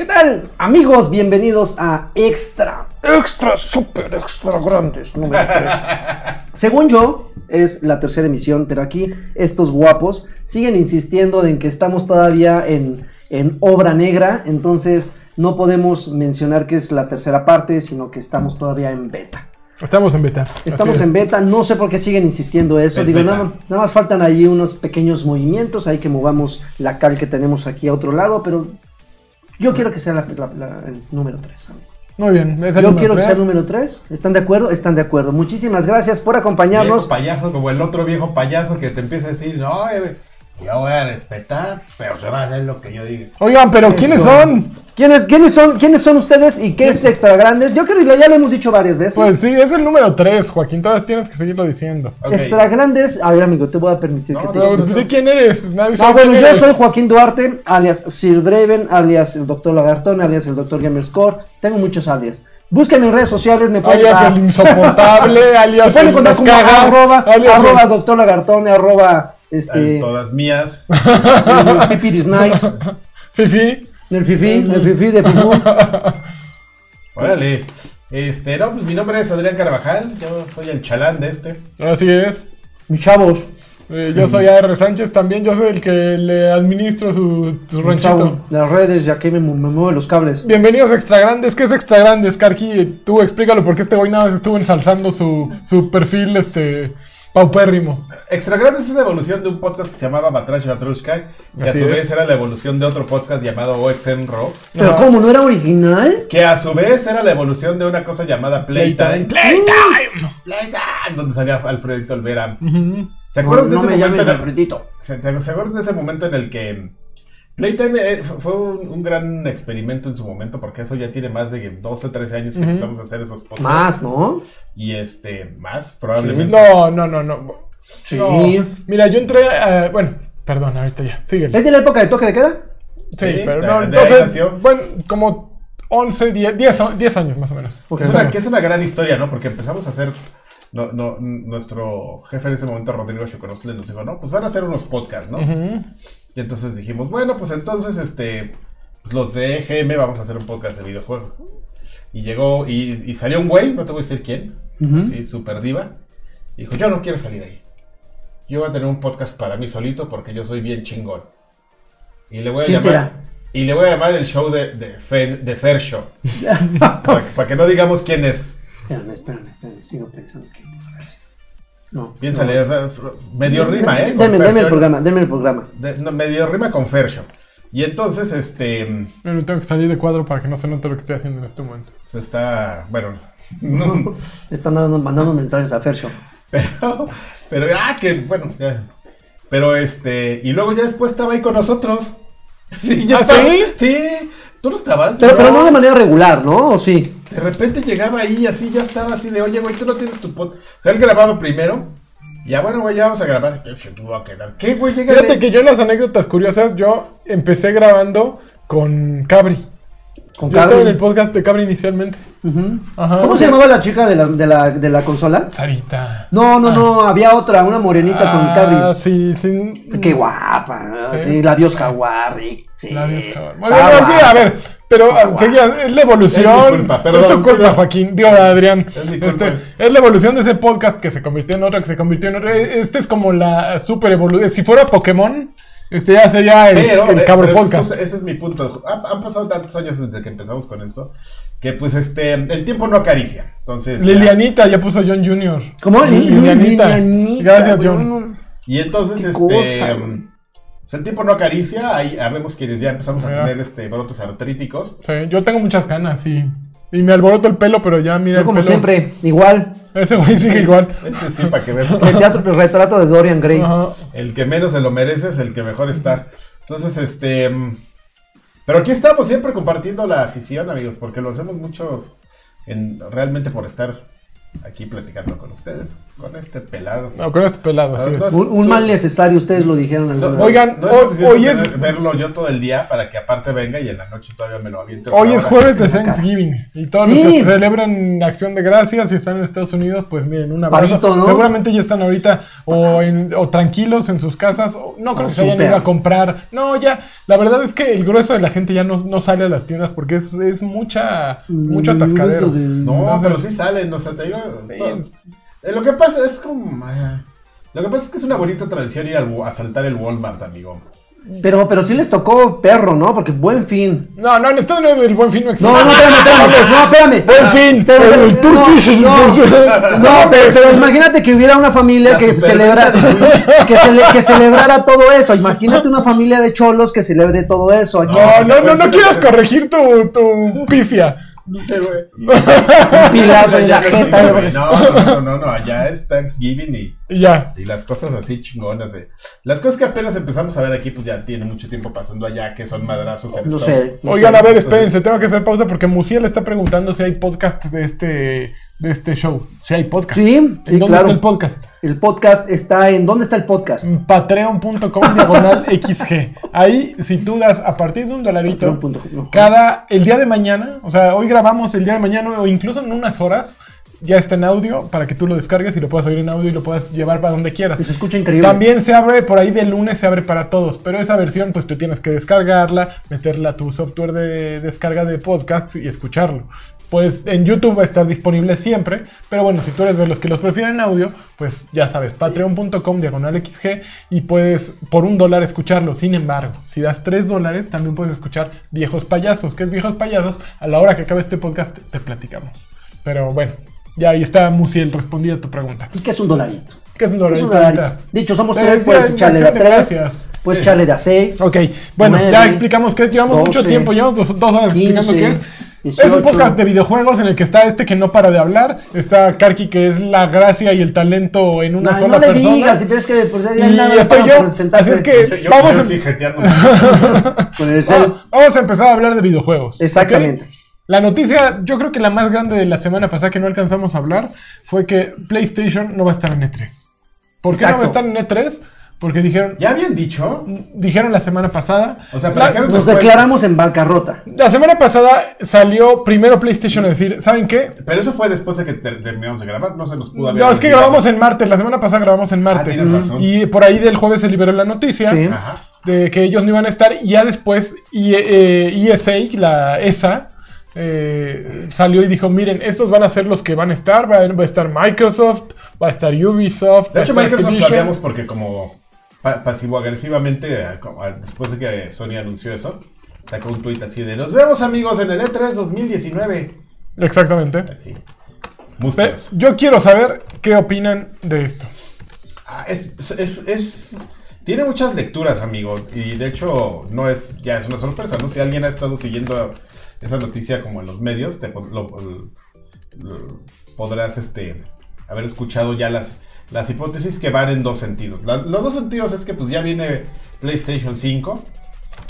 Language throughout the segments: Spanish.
¿Qué tal, amigos? Bienvenidos a Extra. Extra, super extra grandes, número 3. Según yo, es la tercera emisión, pero aquí estos guapos siguen insistiendo en que estamos todavía en, en obra negra, entonces no podemos mencionar que es la tercera parte, sino que estamos todavía en beta. Estamos en beta. Estamos en beta, no sé por qué siguen insistiendo eso. Es Digo, nada, nada más faltan ahí unos pequeños movimientos, hay que movamos la cal que tenemos aquí a otro lado, pero yo quiero que sea la- la- la- el número 3. es. Muy bien. es el Yo número quiero que sea el número 3. ¿Están de acuerdo? Están de acuerdo. Muchísimas gracias por Viejo acompañarnos. payaso como el otro viejo payaso que te empieza a decir, no, eh, yo voy a respetar, pero se va a hacer lo que yo diga. Oigan, pero ¿quiénes Eso. son? ¿Quiénes, quiénes, son, ¿Quiénes son ustedes y qué es Extra Grandes? Yo creo que ya lo hemos dicho varias veces. Pues sí, es el número 3, Joaquín. Todavía tienes que seguirlo diciendo. Extra Grandes. A ver, amigo, te voy a permitir No, que te- Pero, pues, ¿de quién eres? Nadie No, sabe bueno, yo eres. soy Joaquín Duarte, alias Sir Draven, alias el Dr. Lagartón, alias el Dr. Gamerscore. Tengo muchos alias. Búsquenme en redes sociales, me pueden Alias el insoportable, me alias pueden el encontrar como Cagas, arroba, alias el- arroba Dr. Lagartón, arroba este, Todas mías. Pipiris Nice, Fifi. El Fifi, el Fifi de Fifu. Órale. Este, no, pues mi nombre es Adrián Carvajal, yo soy el chalán de este. Así es. Mis chavos. Eh, yo soy AR Sánchez también. Yo soy el que le administro su, su ranchito. chavos. Las redes, ya que me, me mueven los cables. Bienvenidos a Extra Grandes. ¿Qué es Extra Grandes, Karki? Tú explícalo porque este güey nada más estuvo ensalzando su, su perfil este paupérrimo. Extra Grandes es la evolución de un podcast que se llamaba Batrash Batrushka, que Así a su es. vez era la evolución de otro podcast llamado OXN Rocks, Pero. ¿cómo? ¿No era original? que a su vez era la evolución de una cosa llamada Playtime. Playtime. Playtime, donde salía Alfredito Olvera. Ujú. ¿Se acuerdan no de me ese llames momento? en el- Alfredito. ¿Se, te- se acuerdan de ese momento en el que Playtime eh, fu- fue un, un gran experimento en su momento? Porque eso ya tiene más de 12 o 13 años que empezamos a hacer esos podcasts. Más, ¿no? Y este, más, probablemente. No, no, no, no. Sí. No. Mira, yo entré. eh, bueno, perdón, ahorita ya. Síguele. ¿Es de la época de toque de queda? Sí, Sí, pero de- no. Entonces, nació. bueno, como 11, 10, 10, a- 10 años más o menos. Que es, una, que es una gran historia, ¿no? Porque empezamos a hacer. No, no, nuestro jefe en ese momento, Rodrigo Choconostle, nos dijo, no, pues van a hacer unos podcasts, ¿no? Ujú. Y entonces dijimos, bueno, pues entonces, este, pues los de EGM vamos a hacer un podcast de videojuegos. Y llegó, y, y salió un güey, no te voy a decir quién, Ujú. sí, super diva. Y dijo, yo no quiero salir ahí. Yo voy a tener un podcast para mí solito porque yo soy bien chingón. Y le voy a ¿Quién llamar... será? Y le voy a llamar el show de, de, Fer, de Fer Show. para, para que no digamos quién es. Espérame, espérame, espérame. Sigo pensando ver si- No. Piénsale, no. medio rima, ¿eh? Deme, deme el programa, deme el programa. De- no, medio rima con Fer Show. Y entonces, este... Pero tengo que salir de cuadro para que no se note lo que estoy haciendo en este momento. Se está, bueno, no, Están dando, mandando mensajes a Fercho. pero, pero, ah, que, bueno, ya. Pero este, y luego ya después estaba ahí con nosotros. Sí, ya ¿Ah, estaba- sí? Sí, tú no estabas. Pero, ¿no? pero no de manera regular, ¿no? ¿O sí? De repente llegaba ahí así, ya estaba así de, oye, güey, tú no tienes tu pod. O sea, él grababa primero. Y ya, bueno, güey, ya vamos a grabar. Yo, "Che, tú vas a quedar. ¿Qué, güey? Llega Fíjate que yo en las anécdotas curiosas, yo empecé grabando con Cabri. Con yo estaba en el podcast de Cabri inicialmente. Ujú. Ajá. ¿Cómo se llamaba la chica de la, de la, de la consola? Sarita. No, no, no, había otra, una morenita con Ah, Cabri. sí, sí. Qué guapa, Sí. sí, labios jaguari. Sí. Labios, cabrón. Bueno, a ver, pero ah, seguía, es la evolución. Es mi culpa, perdón, es tu culpa, perdón. Joaquín. Digo, Adrián. Es mi Este, es la evolución de ese podcast que se convirtió en otro, que se convirtió en otro. Este es como la super evolución. Si fuera Pokémon, este ya sería el, Pero, el eh, cabro pero podcast. es- ese es mi punto. Han, han pasado tantos años desde que empezamos con esto que, pues, este, el tiempo no acaricia. Entonces, ya- Lilianita ya puso John Jr. ¿Cómo? Li- Lilianita. Lilianita, Gracias, John. y entonces, este, cosa, pues, el tiempo no acaricia. Ahí habemos quienes ya empezamos a tener este brotes artríticos. Sí, yo tengo muchas canas, sí. Y me alboroto el pelo, pero ya mira Yo el como pelo. siempre, igual. Ese güey sigue igual. Este sí, para que vean. El teatro, el retrato de Dorian Gray. Ajá. El que menos se lo merece es el que mejor está. Entonces, este. mm, Pero aquí estamos siempre compartiendo la afición, amigos, porque lo hacemos muchos en, realmente por estar aquí platicando con ustedes, con este pelado. No, con este pelado, así No, es. no, Un, un mal necesario, ustedes lo dijeron No. Oigan, no es hoy- es- verlo yo todo el día para que aparte venga y en la noche todavía me lo aviente. Hoy es jueves de Thanksgiving y todos Sí. los que celebran Acción de Gracias y están en Estados Unidos, pues miren, un abrazo. ¿no? Seguramente ya están ahorita o, en- o tranquilos en sus casas, o no creo Oh, que se hayan ido a comprar. No, ya, la verdad es que el grueso de la gente ya no, no sale a las tiendas porque es, es mucha, mucho Mm, atascadero. No, Entonces- pero sí salen, o sea, te digo. Sí. todo- Eh, lo que pasa es como. ah, lo que pasa es que es una bonita tradición ir al, a saltar el Walmart, amigo. Pero, pero sí les tocó perro, ¿no? Porque buen fin. No, no, en Estados Unidos el buen fin no existe. No, no, espérame, espérame, no, espérame. Buen fin, Pero- el no, Turkish. no, No, pero, pero imagínate que hubiera una familia que celebrara que, cele- que celebrara todo eso. Imagínate una familia de cholos que celebre todo eso. Aquí No, no, no, no quieras corregir tu, tu pifia. Un pilazo en la Allá no jeta. güey. No, no, no, allá es Thanksgiving y, Y ya. y las cosas así chingonas de. Las cosas que apenas empezamos a ver aquí, pues ya tiene mucho tiempo pasando allá, que son madrazos en No Estados- sé. no Oigan, sé. a ver, espérense, tengo que hacer pausa porque Musiel está preguntando si hay podcast de este, de este show. Si hay podcast. Sí, ¿En sí, dónde claro. está el podcast? El podcast está en. ¿Dónde está el podcast? Patreon.com diagonal XG. Ahí, si tú das a partir de un dolarito, cada, el día de mañana, o sea, hoy grabamos el día de mañana o incluso en unas horas, ya está en audio para que tú lo descargues y lo puedas oír en audio y lo puedas llevar para donde quieras. Y se escucha increíble. También se abre por ahí de lunes, se abre para todos, pero esa versión pues tú tienes que descargarla, meterla a tu software de descarga de podcasts y escucharlo. Pues en YouTube va a estar disponible siempre, pero bueno, si tú eres de los que los prefieren en audio, pues ya sabes, patreon.com diagonal XG y puedes por un dólar escucharlo. Sin embargo, si das tres dólares, también puedes escuchar Viejos Payasos, que es Viejos Payasos, a la hora que acabe este podcast te platicamos. Pero bueno, ya ahí está Musiel, respondí a tu pregunta. ¿Y qué es un dolarito? ¿Qué es un ¿Qué es dolarito? un dolarito? Dicho, somos Eh, tres, es puedes de- echarle de a tres, gracias. puedes echarle de a seis. Ok, bueno, ya explicamos qué es. Llevamos mucho 12, tiempo, llevamos dos, dos horas explicando 15, qué es. Es 18. un podcast de videojuegos en el que está este que no para de hablar. Está Karki, que es la gracia y el talento en una No, sola no le persona. digas, si ves que pues, ya Y nada estoy yo, así es que- Yo, Vamos a-. Vamos, empezar a hablar de videojuegos. Exactamente. La noticia, yo creo que la más grande de la semana pasada que no alcanzamos a hablar fue que PlayStation no va a estar en E3. ¿Por qué no va a estar en E3? Porque dijeron, ¿Ya habían dicho? dijeron la semana pasada. O sea, pero La- dijeron Nos declaramos en bancarrota. La semana pasada salió primero PlayStation a decir, ¿saben qué? Pero eso fue después de que ter- terminamos de grabar, no se nos pudo haber. No, es que grabamos en martes, la semana pasada grabamos en martes. tienes razón. y por ahí del jueves se liberó la noticia Sí. Ajá. de que ellos no iban a estar. Y ya después I- eh, ESA, la ESA, eh, salió y dijo, miren, estos van a ser los que van a estar. Va, a estar Microsoft, va a estar Ubisoft. De hecho, Microsoft lo porque como pa- pasivo-agresivamente, después de que Sony anunció eso, sacó un tweet así de, nos vemos amigos en el E E3 2019. Exactamente. Así. Yo quiero saber qué opinan de esto. Ah, es, es, es- tiene muchas lecturas, amigo. Y de hecho, no es, ya es una sorpresa, ¿no? Si alguien ha estado siguiendo esa noticia como en los medios, te lo- podrás este, haber escuchado ya las, las hipótesis que van en dos sentidos. La- los dos sentidos es que pues ya viene PlayStation 5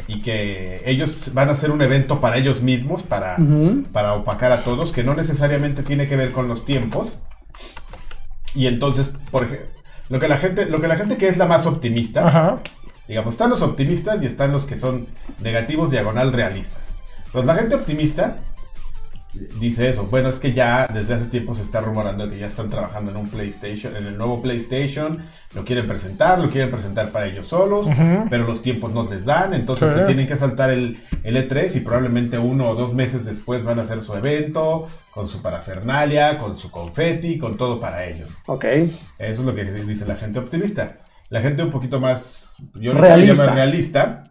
y que ellos van a hacer un evento para ellos mismos, para, para opacar a todos, que no necesariamente tiene que ver con los tiempos. Y entonces, por ejemplo, lo que la gente, lo que la gente que es la más optimista, Ajá. digamos, están los optimistas y están los que son negativos diagonal realistas. Entonces la gente optimista dice eso, bueno, es que ya desde hace tiempo se está rumorando que ya están trabajando en un PlayStation, en el nuevo PlayStation, lo quieren presentar, lo quieren presentar para ellos solos, pero los tiempos no les dan, entonces Sí. se tienen que saltar el, el E3 y probablemente uno o dos meses después van a hacer su evento, con su parafernalia, con su confeti, con todo para ellos. Ok. Eso es lo que dice la gente optimista. La gente un poquito más, yo lo Realista. llamo realista,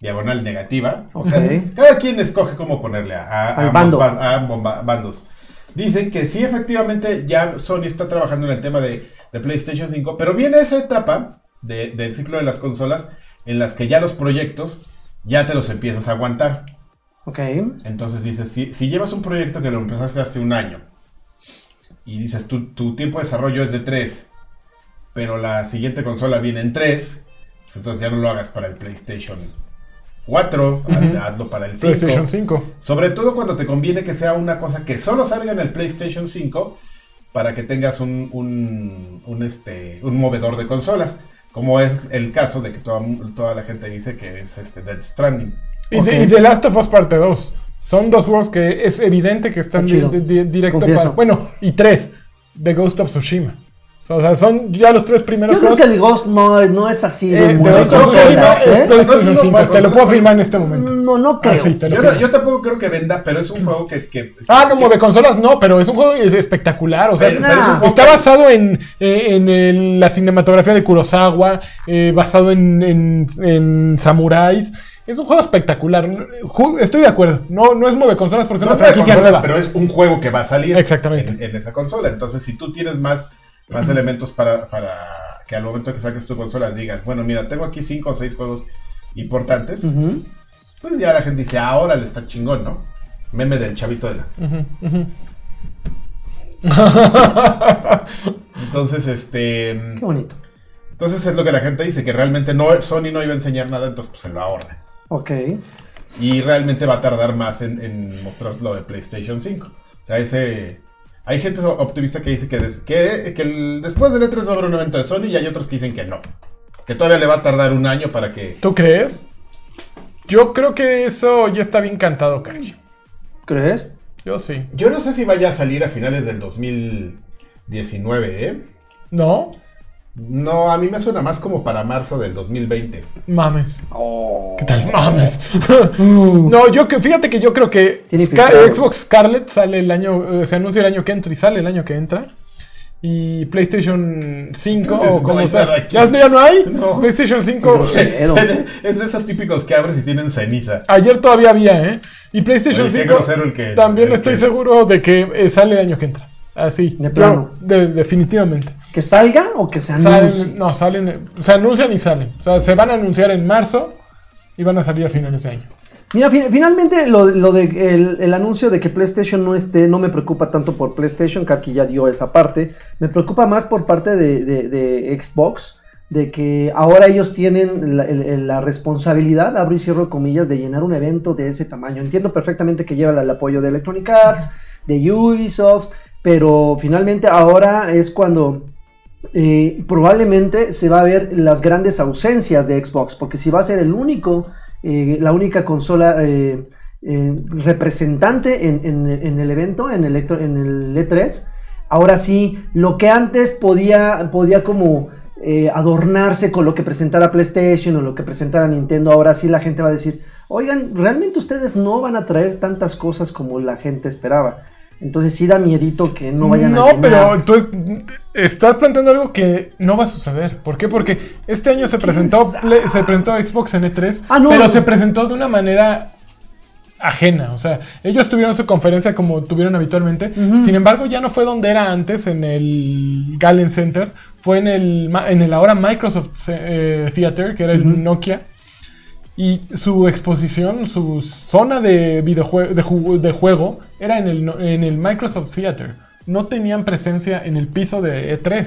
diagonal negativa. O sea, cada quien escoge cómo ponerle a, a- a Al ambos, bando. ban- a ambos ba- bandos. Dicen que sí, efectivamente, ya Sony está trabajando en el tema de, de PlayStation 5, pero viene esa etapa de- del ciclo de las consolas en las que ya los proyectos ya te los empiezas a aguantar. Ok. Entonces dices, si, si llevas un proyecto que lo empezaste hace un año y dices, tu, tu tiempo de desarrollo es de 3, pero la siguiente consola viene en 3, pues entonces ya no lo hagas para el PlayStation 4, haz- Ujú. hazlo para el 5. PlayStation 5. Sobre todo cuando te conviene que sea una cosa que solo salga en el PlayStation 5 para que tengas un, un, un, este, un movedor de consolas. Como es el caso de que toda, toda la gente dice que es este Dead Stranding. Y, de, y The Last of Us Parte 2. Son dos juegos que es evidente que están di- di- directo Confieso. para. Bueno, y tres. The Ghost of Tsushima. O sea, son ya los tres primeros Yo creo juegos. que el Ghost no, no es así de Eh, muy Ghost es ¿eh? PlayStation No, no, 5. no, Te lo puedo no. firmar en este momento. No, no Ah, creo. sí, te lo Yo, no- firmo. yo tampoco creo que venda, pero es un juego que... que- Ah, no que- mueve consolas, no, pero es un juego es espectacular. O sea, Pero- pero es un juego está que- basado en, eh, en el- la cinematografía de Kurosawa, eh, basado en, en, en samuráis. Es un juego espectacular. Estoy de acuerdo. No, no es mueve consolas porque es no una trae franquicia consolas, nueva. pero es un juego que va a salir Exactamente. En, en esa consola. Entonces, si tú tienes más, más elementos para, para que al momento que saques tu consola digas, bueno, mira, tengo aquí cinco o seis juegos importantes, pues ya la gente dice, ahora le está chingón, ¿no? Meme del chavito de la... Entonces, este... Qué bonito. Entonces es lo que la gente dice, que realmente no, Sony no iba a enseñar nada, entonces pues se lo ahorra. Ok. Y realmente va a tardar más en, en mostrar lo de PlayStation 5. O sea, ese... Hay gente optimista que dice que, des- que, que el- después del E3 va a haber un evento de Sony y hay otros que dicen que no. Que todavía le va a tardar un año para que... ¿Tú crees? Yo creo que eso ya está bien cantado, Kai. ¿Crees? Yo sí. Yo no sé si vaya a salir a finales del 2019, ¿eh? ¿No? No, a mí me suena más como para marzo del 2020. Mames. Oh. ¿Qué tal? Mames. no, yo que fíjate que yo creo que Scar-. Xbox Scarlet sale el año, eh, se anuncia el año que entra y sale el año que entra. Y PlayStation 5 o No como hay sea. ¿Ya, ya no hay? No. PlayStation 5. Grosero. Pero- es de esos típicos que abres y tienen ceniza. Ayer todavía había, ¿eh? Y PlayStation Oye, qué 5 grosero el que- también el estoy que- seguro de que eh, sale el año que entra. Así. De plano. De- definitivamente. ¿Que salga o que se Salen, anuncie? no, salen, se anuncian y salen. O sea, se van a anunciar en marzo y van a salir a finales de año. Mira, fin- finalmente lo, lo de el, el anuncio de que PlayStation no esté, no me preocupa tanto por PlayStation, que aquí ya dio esa parte. Me preocupa más por parte de, de- de Xbox, de que ahora ellos tienen la, el- la responsabilidad, abro y cierro comillas, de llenar un evento de ese tamaño. Entiendo perfectamente que lleva el apoyo de Electronic Arts, de Ubisoft, pero finalmente ahora es cuando eh, probablemente se va a ver las grandes ausencias de Xbox, porque si va a ser el único, eh, la única consola eh, representante en, en- en el evento, en el, electro- en el E3, ahora sí, lo que antes podía, podía como adornarse con lo que presentara PlayStation o lo que presentara Nintendo, ahora sí la gente va a decir, oigan, realmente ustedes no van a traer tantas cosas como la gente esperaba. Entonces sí da miedito que no vayan a No, pero tú es- estás planteando algo que no va a suceder. ¿Por qué? Porque este año se presentó? Play- se presentó Xbox en E3, Ah, no. pero se presentó de una manera ajena. O sea, ellos tuvieron su conferencia como tuvieron habitualmente. Sin embargo, ya no fue donde era antes, en el Galen Center. Fue en el, en el ahora Microsoft eh, Theater, que era el. Nokia. Y su exposición, su zona de, videojue- de, ju- de juego era en el, en el Microsoft Theater. No tenían presencia en el piso de E3.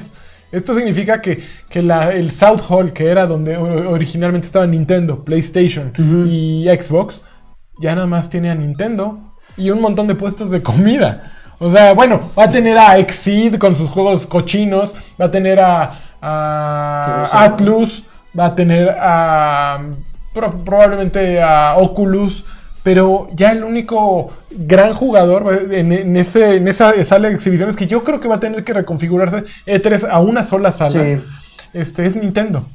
Esto significa que, que la- el South Hall, que era donde originalmente estaba Nintendo, PlayStation y Xbox, ya nada más tiene a Nintendo y un montón de puestos de comida. O sea, bueno, va a tener a Exceed con sus juegos cochinos, va a tener a, a. Atlus, va a tener a pro- probablemente a Oculus, pero ya el único gran jugador en, en ese, en esa sala de exhibiciones que yo creo que va a tener que reconfigurarse E3 a una sola sala, Sí. este es Nintendo.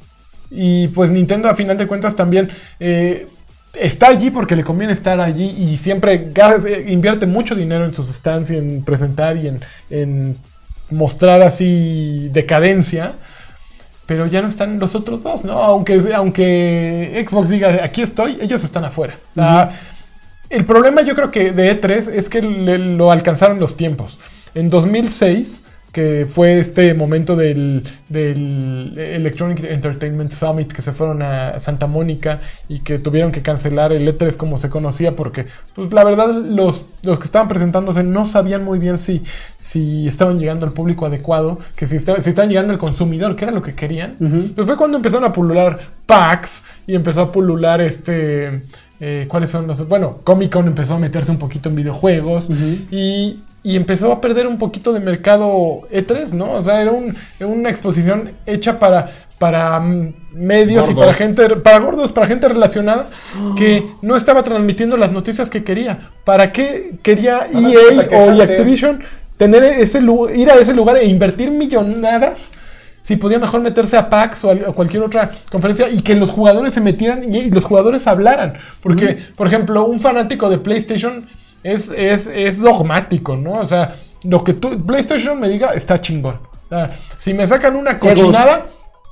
Y pues Nintendo a final de cuentas también eh, está allí porque le conviene estar allí y siempre eh, invierte mucho dinero en sus stands y en presentar y en, en mostrar así decadencia. Pero ya no están los otros dos, ¿no? Aunque, aunque Xbox diga, aquí estoy, ellos están afuera. O sea, El problema yo creo que de E3 es que le- lo alcanzaron los tiempos. En 2006, que fue este momento del, del Electronic Entertainment Summit, que se fueron a Santa Mónica y que tuvieron que cancelar el E3 como se conocía, porque pues, la verdad los, los que estaban presentándose no sabían muy bien si, si estaban llegando al público adecuado, que si, esta- si estaban llegando al consumidor, que era lo que querían. Pues fue cuando empezaron a pulular packs y empezó a pulular este. eh, ¿Cuáles son los.? Bueno, Comic Con empezó a meterse un poquito en videojuegos. Y, y empezó a perder un poquito de mercado E3, ¿no? O sea, era, un- era una exposición hecha para, para mm, medios y para gente, para gordos, para gente relacionada que no estaba transmitiendo las noticias que quería. ¿Para qué quería Ahora EA a o. Activision tener ese ir a ese lugar e invertir millonadas? Si podía mejor meterse a PAX o a, cualquier otra conferencia y que los jugadores se metieran y, y los jugadores hablaran. Porque, por ejemplo, un fanático de PlayStation es, es, es dogmático, ¿no? O sea, lo que tú, PlayStation me diga está chingón. O sea, si me sacan una cochinada,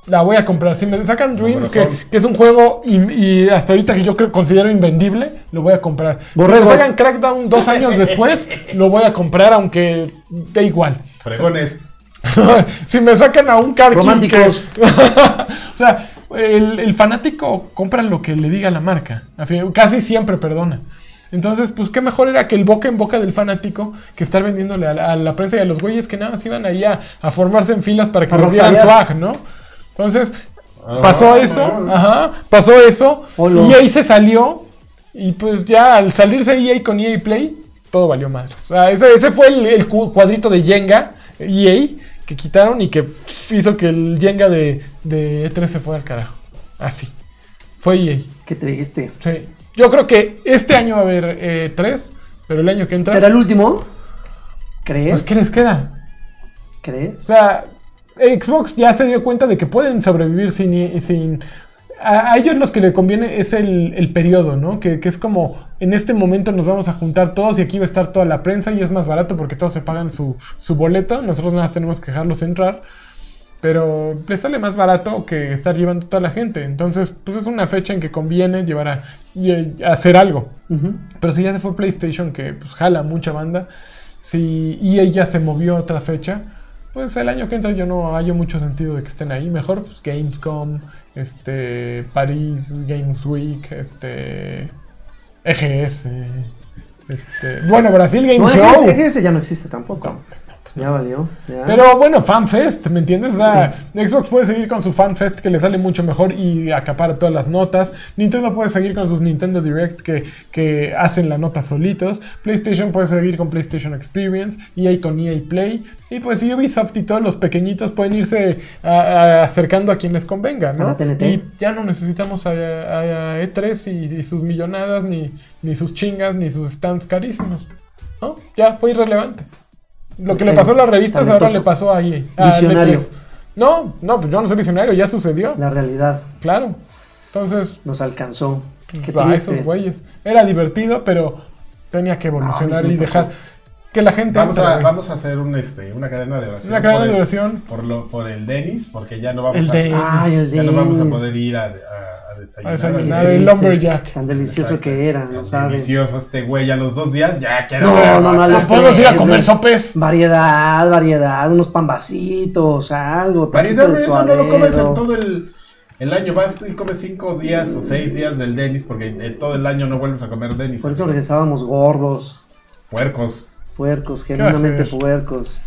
la voy a comprar. Si me sacan Dreams, que, que es un juego y, y hasta ahorita que yo creo, considero invendible, lo voy a comprar. Si Borregos. me sacan Crackdown dos años después, lo voy a comprar aunque da igual. Fregones. si me sacan a un Karki Románticos. que- o sea, el, el fanático compra lo que le diga la marca. Casi siempre perdona. Entonces, pues qué mejor era que el boca en boca del fanático que estar vendiéndole a la, a la prensa y a los güeyes que nada más iban ahí a, a formarse en filas para que les dieran swag, ¿no? Entonces, Ah, pasó eso, ajá, pasó eso, Olo. y ahí se salió, y pues ya al salirse EA con EA Play, todo valió madre. O sea, ese, ese fue el, el cu- cuadrito de Jenga, EA, que quitaron y que hizo que el Jenga de, de E3 se fuera al carajo. Así. Fue EA. Qué triste. Sí. Yo creo que este año va a haber eh, 3, pero el año que entra. ¿Será el último? ¿Crees? Pues, ¿qué les queda? O ¿Crees? sea, Xbox ya se dio cuenta de que pueden sobrevivir sin... sin a, a ellos los que le conviene es el, el periodo, ¿no? Que, que es como, en este momento nos vamos a juntar todos y aquí va a estar toda la prensa y es más barato porque todos se pagan su, su boleto, nosotros nada más tenemos que dejarlos entrar, pero les sale más barato que estar llevando toda la gente, entonces pues es una fecha en que conviene llevar a, y- a hacer algo. Pero si ya se fue PlayStation, que pues, jala mucha banda, si EA ya se movió a otra fecha, pues el año que entra yo no hallo mucho sentido de que estén ahí. Mejor pues, Gamescom, este, París, Games Week, este, EGS, este, bueno, Brasil Game No, Show. EGS, EGS ya no existe tampoco. No, pues, Ya valió. ya. pero bueno, FanFest, ¿me entiendes? O sea, Xbox puede seguir con su FanFest que le sale mucho mejor y acapara todas las notas. Nintendo puede seguir con sus Nintendo Direct que, que hacen la nota solitos. PlayStation puede seguir con PlayStation Experience. EA con EA Play. Y pues Ubisoft y todos los pequeñitos pueden irse a- a- acercando a quien les convenga, ¿no? Y ya no necesitamos a E3 y, y sus millonadas, ni, ni sus chingas, ni sus stands carísimos. ¿No? Ya fue irrelevante. Lo que le pasó a las revistas ahora le pasó a EA. a Visionario. Netflix. No, no, pues yo no soy visionario, ya sucedió. La realidad Claro. Entonces, nos alcanzó. Qué a esos güeyes. Era divertido, pero tenía que evolucionar No, y dejar. Que la gente. Vamos entre, a, vamos a hacer un, este, una cadena de oración. Una cadena por de el- oración. Por, lo, por el Denis, porque ya no vamos El a, Denis. Ay, el ya no vamos a poder ir a, a- a desayunar. A desayunar, al el lumberjack. Tan delicioso Exacto. que era, ¿no sabes? Delicioso este güey a los dos días, ya quiero No, no, no, Nos los podemos ir a comer sopes. Variedad, variedad, unos pambacitos, algo. Variedad de eso no lo comes en todo el, el año. Vas y comes cinco días o seis días del Denis, porque en todo el año no vuelves a comer Denis. Por eso regresábamos gordos, Puercos. Puercos, genuinamente puercos.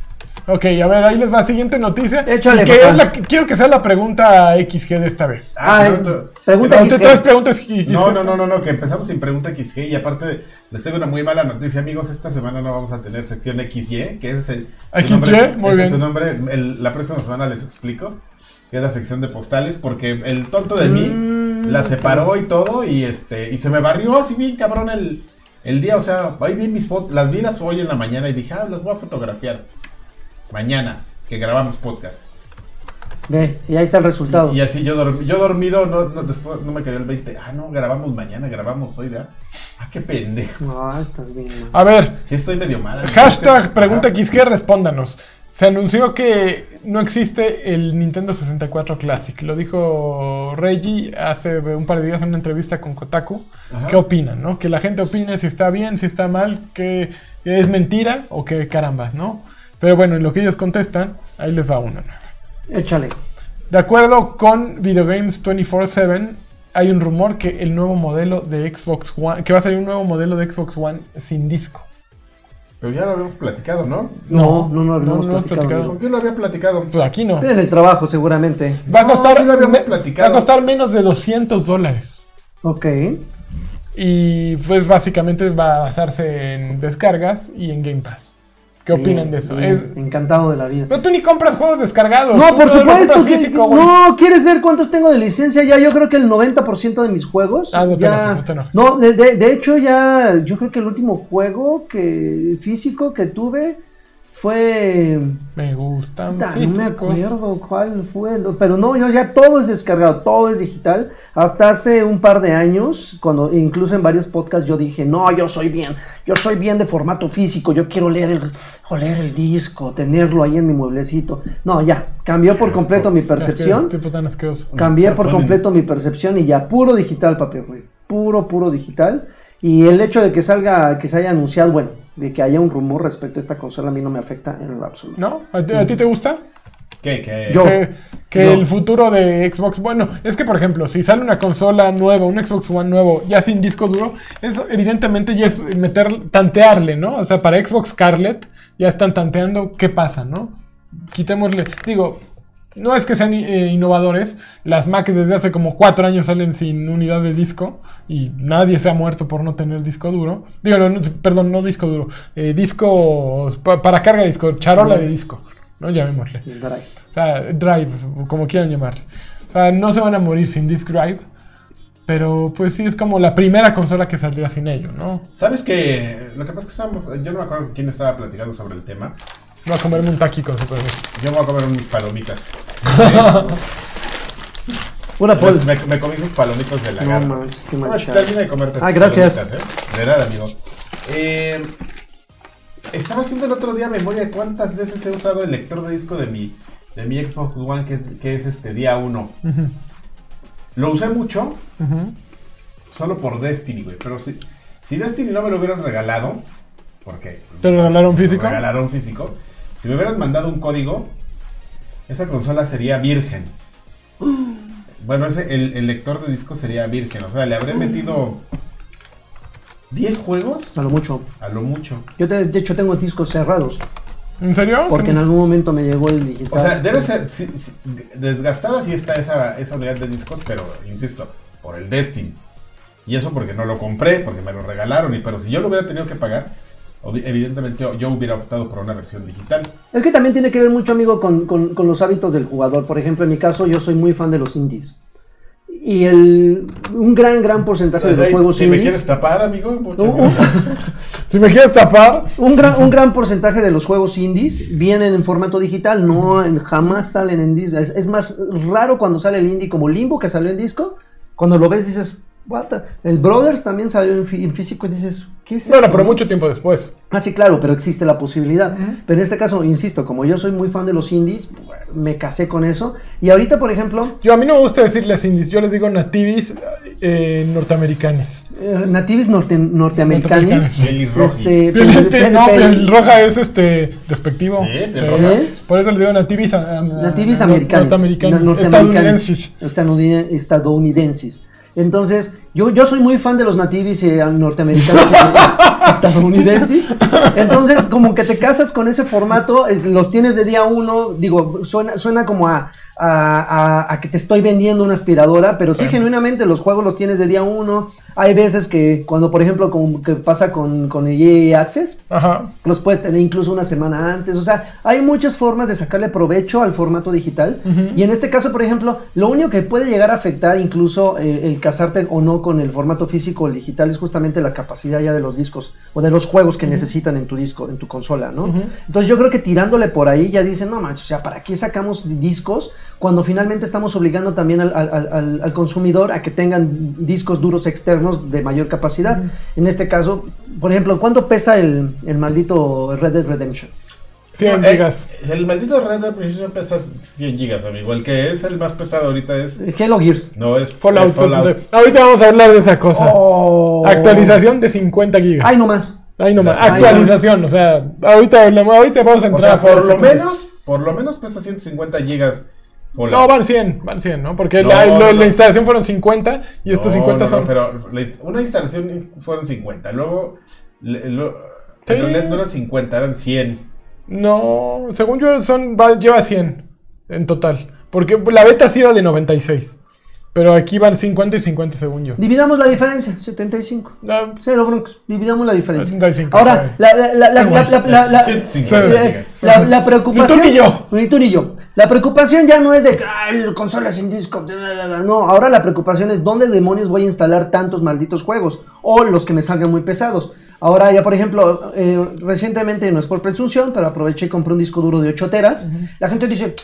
Ok, a ver, ahí les va siguiente noticia. Échale, que es la que- quiero que sea la pregunta XG de esta vez. Ah, Ay, pero- pregunta No, XG. traes preguntas XG. No, no, no, no, no, que empezamos sin pregunta XG y aparte les tengo una muy mala noticia, amigos. Esta semana no vamos a tener sección XY, que ese es el. XY, nombre, muy ese bien. es su nombre. El- la próxima semana les explico. Que es la sección de postales, porque el tonto de mí Mm. la separó y todo, y este, y se me barrió así bien cabrón el, el día. O sea, ahí vi mis fotos, las vi las hoy en la mañana y dije, ah, las voy a fotografiar. Mañana, que grabamos podcast. Ve, y ahí está el resultado. Y así yo, dorm- yo dormido, no, no, después no me cayó el 20. Ah, no, grabamos mañana, grabamos hoy, ¿verdad? Ah, qué pendejo. No, estás bien. man. A ver, Sí, estoy medio mal. Hashtag Ajá. pregunta XG, respóndanos. Se anunció que no existe el Nintendo 64 Classic. Lo dijo Reggie hace un par de días en una entrevista con Kotaku. Ajá. ¿Qué opinan? ¿no? Que la gente opine si está bien, si está mal, que es mentira o que caramba, ¿no? Pero bueno, en lo que ellos contestan, ahí les va una. Échale. De acuerdo con Videogames 24/7, hay un rumor que el nuevo modelo de Xbox One, que va a salir un nuevo modelo de Xbox One sin disco. Pero ya lo habíamos platicado, ¿no? No, no, no, habíamos no, no hemos platicado. platicado. ¿Con quién lo había platicado? Pues aquí no. En el trabajo, seguramente. Va a No, costar, sí lo habíamos me- platicado. va a costar menos de 200 dólares. Ok. Y pues básicamente va a basarse en descargas y en Game Pass. ¿Qué opinan de eso? Bien, Es- Encantado de la vida. Pero tú ni compras juegos descargados. No, por supuesto que físico, no. ¿Quieres ver cuántos tengo de licencia? Ya, yo creo que el 90% de mis juegos. Ah, no te ya, no te no, de, de- de hecho, ya. Yo creo que el último juego que físico que tuve fue. Me gustan puta, no me acuerdo cuál fue. lo- Pero no, yo ya todo es descargado, todo es digital. Hasta hace un par de años, cuando incluso en varios podcasts yo dije, no, yo soy bien, yo soy bien de formato físico, yo quiero leer el, oler el disco, tenerlo ahí en mi mueblecito. No, ya, cambió por completo mi percepción. Cambié por completo mi percepción y ya puro digital, papi. Puro, puro digital. Y el hecho de que salga, que se haya anunciado, bueno, de que haya un rumor respecto a esta consola a mí no me afecta en lo absoluto. ¿No? ¿A ti, a ti te gusta? ¿Qué? ¿Qué? Yo- que que yo. el futuro de Xbox, bueno, es que por ejemplo, si sale una consola nueva, un Xbox One nuevo, ya sin disco duro, eso evidentemente ya es meter, tantearle, ¿no? O sea, para Xbox Scarlet ya están tanteando qué pasa, ¿no? Quitémosle, digo, no es que sean eh, innovadores, las Mac desde hace como cuatro años salen sin unidad de disco y nadie se ha muerto por no tener disco duro. Digo, no, perdón, no disco duro, eh, disco pa- para carga de disco, charola de disco, ¿no? Llamémosle. Caray. O sea, Drive, como quieran llamarle. O sea, no se van a morir sin Disk Drive. Pero pues sí es como la primera consola que saldría sin ello, ¿no? ¿Sabes que Lo que pasa es que estábamos, yo no me acuerdo con quién estaba platicando sobre el tema. Voy a comerme un taqui con super Yo me voy a comer mis palomitas. Una me, pol. me, me comí sus palomitas de la No garra. manches, qué Bueno, manchado. termina de comerte Ah, tus gracias. palomitas, ¿eh? De nada, amigo. Eh, estaba haciendo el otro día memoria de cuántas veces he usado el lector de disco de mi, de mi Xbox One, que es, que es este día 1. Lo usé mucho, solo por Destiny, güey. Pero si, si Destiny no me lo hubieran regalado, porque ¿Te lo regalaron físico? me regalaron físico, si me hubieran mandado un código, esa consola sería virgen. Bueno, ese, el, el lector de disco sería virgen. O sea, le habré metido 10 juegos A lo mucho. a lo mucho. Yo de, de hecho tengo discos cerrados. ¿En serio? Porque en algún momento me llegó el digital. O sea, debe ser sí, sí, desgastada sí está esa, esa unidad de discos, pero insisto, por el Destiny. Y eso porque no lo compré, porque me lo regalaron. Y pero si yo lo hubiera tenido que pagar, evidentemente yo hubiera optado por una versión digital. Es que también tiene que ver mucho, amigo, con, con- con los hábitos del jugador. Por ejemplo, en mi caso, yo soy muy fan de los indies. Y el, un gran, gran porcentaje de los Ahí, juegos si me indies. quieres tapar, amigo, Uh. Si me quieres tapar, Un gran, un gran porcentaje de los juegos indies vienen en formato digital, no en- jamás salen en disco. Es, es más raro cuando sale el indie como Limbo que salió en disco. Cuando lo ves dices, what the-". El Brothers también salió en, fí- en físico y dices, ¿qué es bueno, esto, pero mucho tiempo después. Ah, sí, claro, pero existe la posibilidad. Pero en este caso, insisto, como yo soy muy fan de los indies, me casé con eso. Y ahorita, por ejemplo, Yo a mí no me gusta decirles indies, yo les digo nativis eh, norteamericanos. eh, natives norte- norteamericanos. Este, pel- no, pel- piel roja es este despectivo. Sí, Sí. Por eso le digo nativis, Natives a- americanos. norteamericanos, no- norteamericanos, estadounidenses. estadounid- estadounidenses. Entonces, yo, yo soy muy fan de los nativis eh, norteamericanos eh, estadounidenses. Entonces, como que te casas con ese formato, eh, los tienes de día uno, digo, suena, suena como a, a- a- a que te estoy vendiendo una aspiradora, pero sí, genuinamente los juegos los tienes de día uno. Hay veces que, cuando por ejemplo, como que pasa con, con el EA Access, Ajá. los puedes tener incluso una semana antes. O sea, hay muchas formas de sacarle provecho al formato digital. Y en este caso, por ejemplo, lo único que puede llegar a afectar incluso eh, el casarte o no con el formato físico o el digital es justamente la capacidad ya de los discos o de los juegos que necesitan en tu disco, en tu consola, ¿no? Entonces yo creo que tirándole por ahí ya dicen, no manches, o sea, ¿para qué sacamos discos cuando finalmente estamos obligando también al, al- al- al consumidor a que tengan discos duros externos de mayor capacidad? En este caso, por ejemplo, ¿cuánto pesa el, el maldito Red Dead Redemption? 100 No, eh, gigas. el maldito Red Dead Redemption pesa 100 gigas, amigo. El que es el más pesado ahorita es. Halo Gears. No, es Fallout. Fallout. Ahorita vamos a hablar de esa cosa. Oh. Actualización de 50 gigas. Ay, no más. Ay, Actualización, o sea, ahorita, vamos a O entrar sea, a por Fallout lo 50. menos, por lo menos pesa 150 gigas. No, van 100, van 100, ¿no? Porque No, la, lo- no, la instalación fueron 50 y estos No, 50 no, no, son... pero la una instalación fueron 50. Luego, le- lo- Sí. en realidad no eran 50, eran 100. No, según yo son, va- lleva 100 en total. Porque la beta sí era de 96. Pero aquí van 50 y 50 según yo. Dividamos la diferencia, 75. No, Cero broncos, dividamos la diferencia. 75, Ahora, la, la, la, la, Igual, la, la, la- sí, sí, la- la preocupación. Ni tú ni yo. Ni tú ni yo. La preocupación ya no es de "Ay, consola sin disco. bla, bla, bla". No, ahora la preocupación es dónde demonios voy a instalar tantos malditos juegos. O los que me salgan muy pesados. Ahora, ya por ejemplo, eh, recientemente, no es por presunción, pero aproveché y compré un disco duro de 8 teras. La gente dice.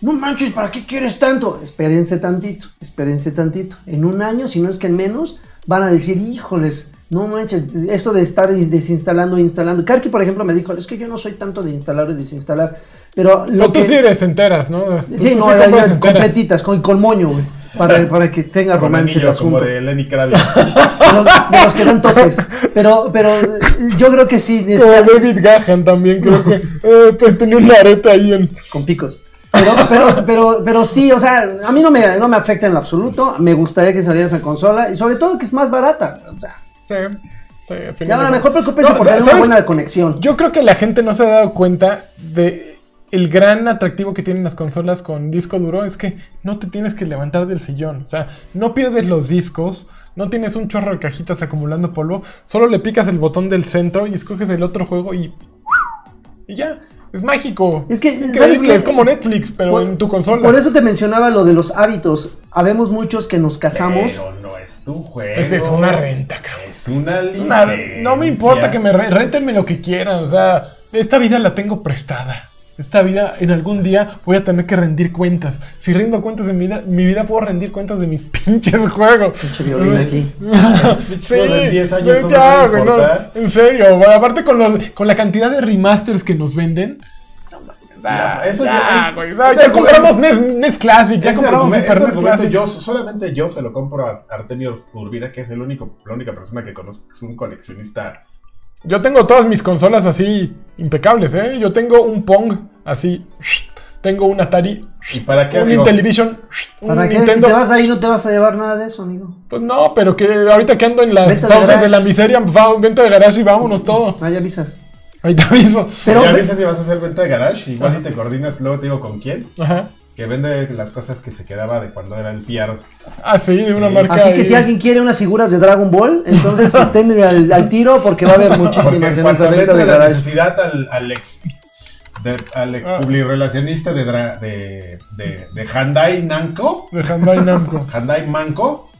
No manches, ¿para qué quieres tanto? Espérense tantito, espérense tantito. En un año, si no es que en menos, van a decir, híjoles, no manches, esto de estar desinstalando e instalando. Karki, por ejemplo, me dijo, es que yo no soy tanto de instalar y desinstalar. Pero lo No, tú que... sí eres enteras, ¿no? Tú- Sí, tú no, sí ya- compras ya enteras. completitas, con, con moño, güey. Para, para que tenga Con romance el anillo, asunto. como de Lenny Kravitz. De los, de los que dan topes. Pero, pero yo creo que sí, Como está- David Gahan también, creo que eh, pues, tenía un arete ahí en. con picos. Pero, pero, pero, pero sí, o sea, a mí no me, no me afecta en lo absoluto. Me gustaría que saliera esa consola y sobre todo que es más barata. O sea, Sí, sí, a fin ya de ahora mejor preocúpense No, por tener una buena conexión. Yo creo que la gente no se ha dado cuenta de el gran atractivo que tienen las consolas con disco duro es que no te tienes que levantar del sillón, o sea, no pierdes los discos, no tienes un chorro de cajitas acumulando polvo, solo le picas el botón del centro y escoges el otro juego y y ya, es mágico. Es que, increíble, ¿sabes qué? es como Netflix, pero Por- en tu consola. Por eso te mencionaba lo de los hábitos. Habemos muchos que nos casamos. Pero no es tu juego. Esa es una renta, cabrón. Es una Es una- licencia. no me importa que me re- réntenme lo que quieran, o sea, esta vida la tengo prestada. Esta vida, en algún día voy a tener que rendir cuentas. Si rindo cuentas de mi vida, mi vida puedo rendir cuentas de mis pinches juegos. Pinche violín aquí. Sí, en 10 años no me ya, va a güey, no, importar. en serio, aparte con, los, con la cantidad de remasters que nos venden. Ya, eso ya, güey, compramos NES, NES Classic, ya compramos argumento, Super NES Classic. yo, solamente yo se lo compro a Artemio Urbina, que es el único, la única persona que conozco que es un coleccionista. Yo tengo todas mis consolas así impecables, ¿eh? Yo tengo un Pong así. Tengo un Atari. ¿Y para qué, un amigo? Intellivision. Un ¿Para qué? Nintendo. Si te vas ahí no te vas a llevar nada de eso, amigo. Pues no, pero que ahorita que ando en las de fauces de, la miseria, va, venta de garage y vámonos todo. Ah, ya avisas. Ahí te aviso. Pero, ya dices si vas a hacer venta de garage, igual y te coordinas, luego te digo con quién, Ajá. que vende las cosas que se quedaba de cuando era el PR. Ah, sí, de una Sí. marca. así que ahí. si alguien quiere unas figuras de Dragon Ball, entonces estén al, al tiro porque va a haber muchísimas en cuando esa venta de la garage. necesidad al, al ex, de- al ex Ah. publirelacionista de, dra- de, de, de Handai Namco, De Bandai Namco. Handai Manco,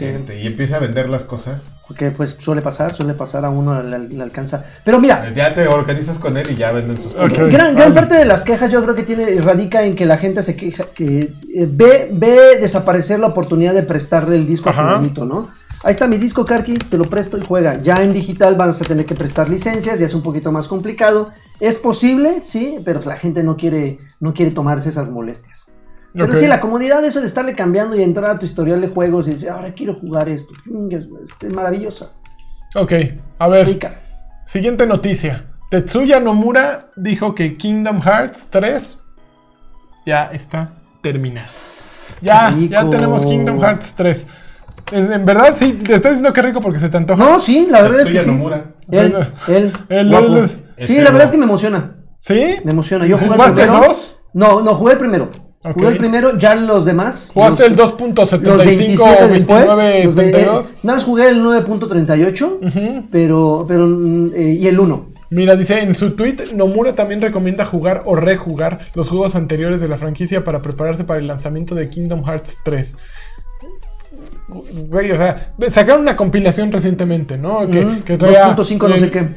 este, y empieza a vender las cosas, Que pues suele pasar, suele pasar a uno le, le alcanza. Pero mira, ya te organizas con él y ya venden sus cosas. Gran, gran parte de las quejas yo creo que tiene radica en que la gente se queja, que eh, ve, ve desaparecer la oportunidad de prestarle el disco a Ajá. fulanito, ¿no? Ahí está mi disco, Karki, te lo presto y juega. Ya en digital vas a tener que prestar licencias, ya es un poquito más complicado. Es posible, sí, pero la gente no quiere, no quiere tomarse esas molestias. Pero sí, la comodidad de eso de estarle cambiando y entrar a tu historial de juegos y decir, ahora quiero jugar esto, este, es maravillosa, Ok, a ver. rica. Siguiente noticia. Tetsuya Nomura dijo que Kingdom Hearts 3 ya está terminado. Ya, ya tenemos Kingdom Hearts 3. En, en verdad, sí, te estoy diciendo que rico porque se te antoja. No, sí, la verdad es que Tetsuya sí. Nomura. Él, él, Él, guapo. él es- Sí, la verdad es que me emociona. ¿Sí? Me emociona. Yo jugué el ¿Jugaste el primero. 2? No, no, jugué el primero. Ok. Jugué el primero, ya los demás. ¿Jugaste los, el Los 2.75 27 o después. 29, los ve- eh, 32? nada más jugué el 9.38, Ujú. pero, pero, mm, eh, y el 1. Mira, dice en su tweet, Nomura también recomienda jugar o rejugar los juegos anteriores de la franquicia para prepararse para el lanzamiento de Kingdom Hearts 3. Güey, o sea, sacaron una compilación recientemente, ¿no? Que, que traía- 2.5 no sé qué.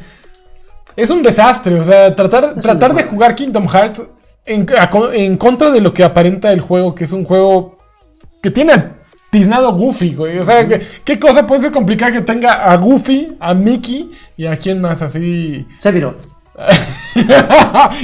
Es un desastre, o sea, tratar, tratar de jugar Kingdom Hearts en, a co- en contra de lo que aparenta el juego, que es un juego que tiene tiznado Goofy, güey. O sea, ¿qué cosa puede ser complicada que tenga a Goofy, a Mickey y a quién más así? Sephiroth.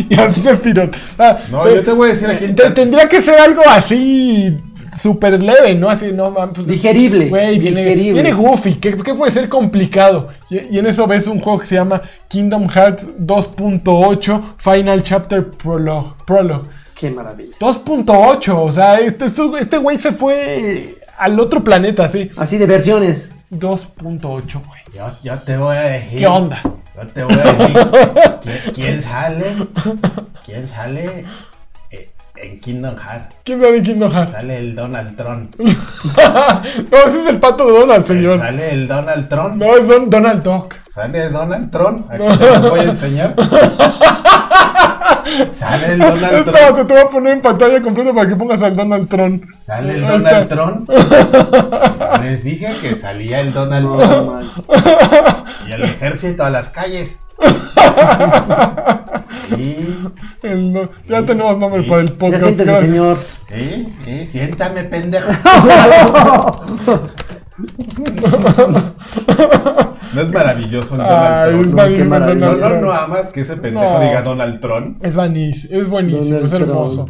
y a Sephiroth. Ah, No, eh, yo te voy a decir aquí. te- tendría que ser algo así súper leve, ¿no? Así, no, man, pues, Digerible, Güey, viene, digerible. viene Goofy, ¿qué, qué puede ser complicado? Y, y en eso ves un juego que se llama Kingdom Hearts 2.8 Final Chapter Prologue. Prologue. Qué maravilla. 2.8, o sea, este este güey se fue al otro planeta, sí. Así de versiones. 2.8, güey. Yo, yo te voy a decir. ¿Qué onda? Yo te voy a decir. ¿quién, quién sale? ¿Quién sale? En Kingdom Hearts. ¿Quién sale en Kingdom Hearts? Sale el Donald Trump. no, ese es el pato de Donald, señor. Sale el Donald Trump. No, es Don- Donald Duck. Sale Donald Trump. Aquí te lo voy a enseñar. Sale el Donald Esta Trump. te, te voy a poner en pantalla completa para que pongas al Donald Trump. Sale el Donald. Trump. Les dije que salía el Donald No, Trump. Y el ejército a las calles. Y, El no- ya tenemos nombre para el Ya podcast. siéntese, gracias. señor. ¿eh? ¿eh? Siéntame, pendejo. No es maravilloso el Donald Ay, Trump. es No, maravilloso. No, no, amas que ese pendejo No. diga Donald Trump. Es buenísimo, es buenísimo, Donald es hermoso.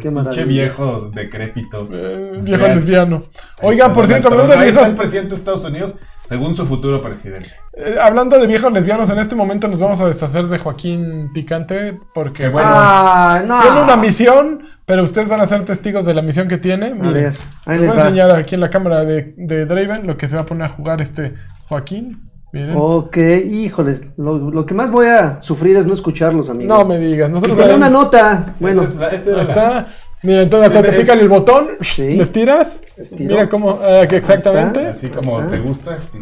Qué pinche viejo decrépito. Eh, viejo lesbiano. Oigan, está por cierto, hablando de está el presidente de Estados Unidos, según su futuro presidente. eh, hablando de viejos lesbianos, en este momento nos vamos a deshacer de Joaquín Picante porque Qué bueno. Ah, no. tiene una misión, pero ustedes van a ser testigos de la misión que tiene. Miren, ver, ahí les voy va. a enseñar aquí en la cámara de, de Draven lo que se va a poner a jugar este Joaquín. Miren. Ok, híjoles. Lo, lo que más voy a sufrir es no escucharlos, amigos. No me digas, nosotros Tiene una nota. Bueno, Esa es la- esa era Ahí la- está. Mira, entonces cuando Es- pican el botón, Sí. les tiras. Estiro. Mira cómo, que exactamente. Así como te gusta. este,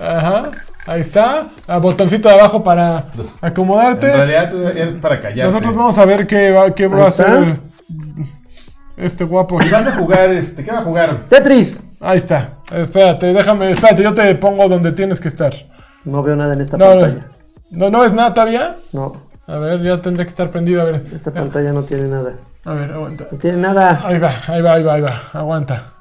Ajá, ahí está. Ah, botoncito de abajo para En acomodarte. realidad tú eres para callarte. Nosotros vamos a ver qué va, qué va a hacer este guapo. Y vas a jugar, este, ¿qué va a jugar? Tetris. Ahí está. Espérate, déjame, espérate, yo te pongo donde tienes que estar. No veo nada en esta No, pantalla. no, no es nada todavía. No, A ver, ya tendría que estar prendido. A ver, esta pantalla no tiene nada. A ver, aguanta. No tiene nada. Ahí va, ahí va, ahí va, ahí va. Aguanta.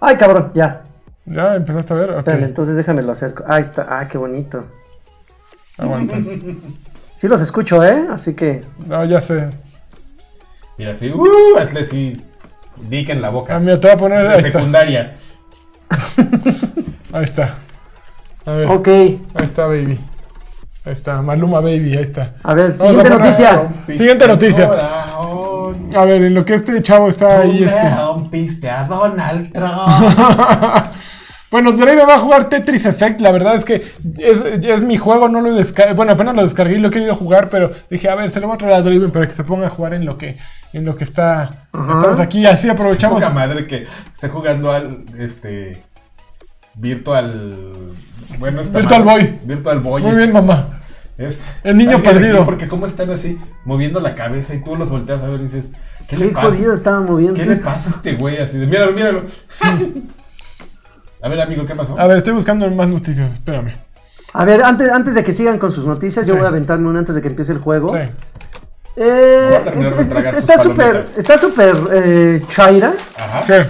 Ay, cabrón, ya. ¿Ya empezaste a ver? Ok, Espérame, entonces déjame lo acerco. Ahí está. Ah, qué bonito. aguanta. Sí los escucho, ¿eh? Así que. No, ya sé. Mira, así, uh, hazle así, dick en la boca. Ah, mira, te voy a poner. está. secundaria. Ahí está. A ver, Ok. ahí está, baby. Ahí está, Maluma Baby, ahí está. A ver, a siguiente poner- noticia. Siguiente noticia. A ver, en lo que este chavo está tú ahí. Este... rompiste a Donald Trump. bueno, Drake va a jugar Tetris Effect. La verdad es que es, es mi juego, no lo descargué. Bueno, apenas lo descargué y lo he querido jugar, pero dije, a ver, se lo voy a traer a Draven para que se ponga a jugar en lo que, en lo que está. Estamos aquí, así aprovechamos. Poca madre que esté jugando al, este, Virtual, bueno, esta Virtual Boy. Virtual Boy. Muy es- bien, mamá. Es- El niño perdido. porque cómo están así, moviendo la cabeza y tú los volteas a ver y dices, ¿qué, le pasa? jodido estaba moviendo. ¿Qué le pasa a este güey? Así de, míralo, míralo. a ver, amigo, ¿qué pasó? A ver, estoy buscando más noticias. Espérame. A ver, antes, antes de que sigan con sus noticias, yo Sí. voy a aventarme una antes de que empiece el juego. Sí. Eh, es- es- está súper, está súper eh, chaira. Ajá. ¿Qué?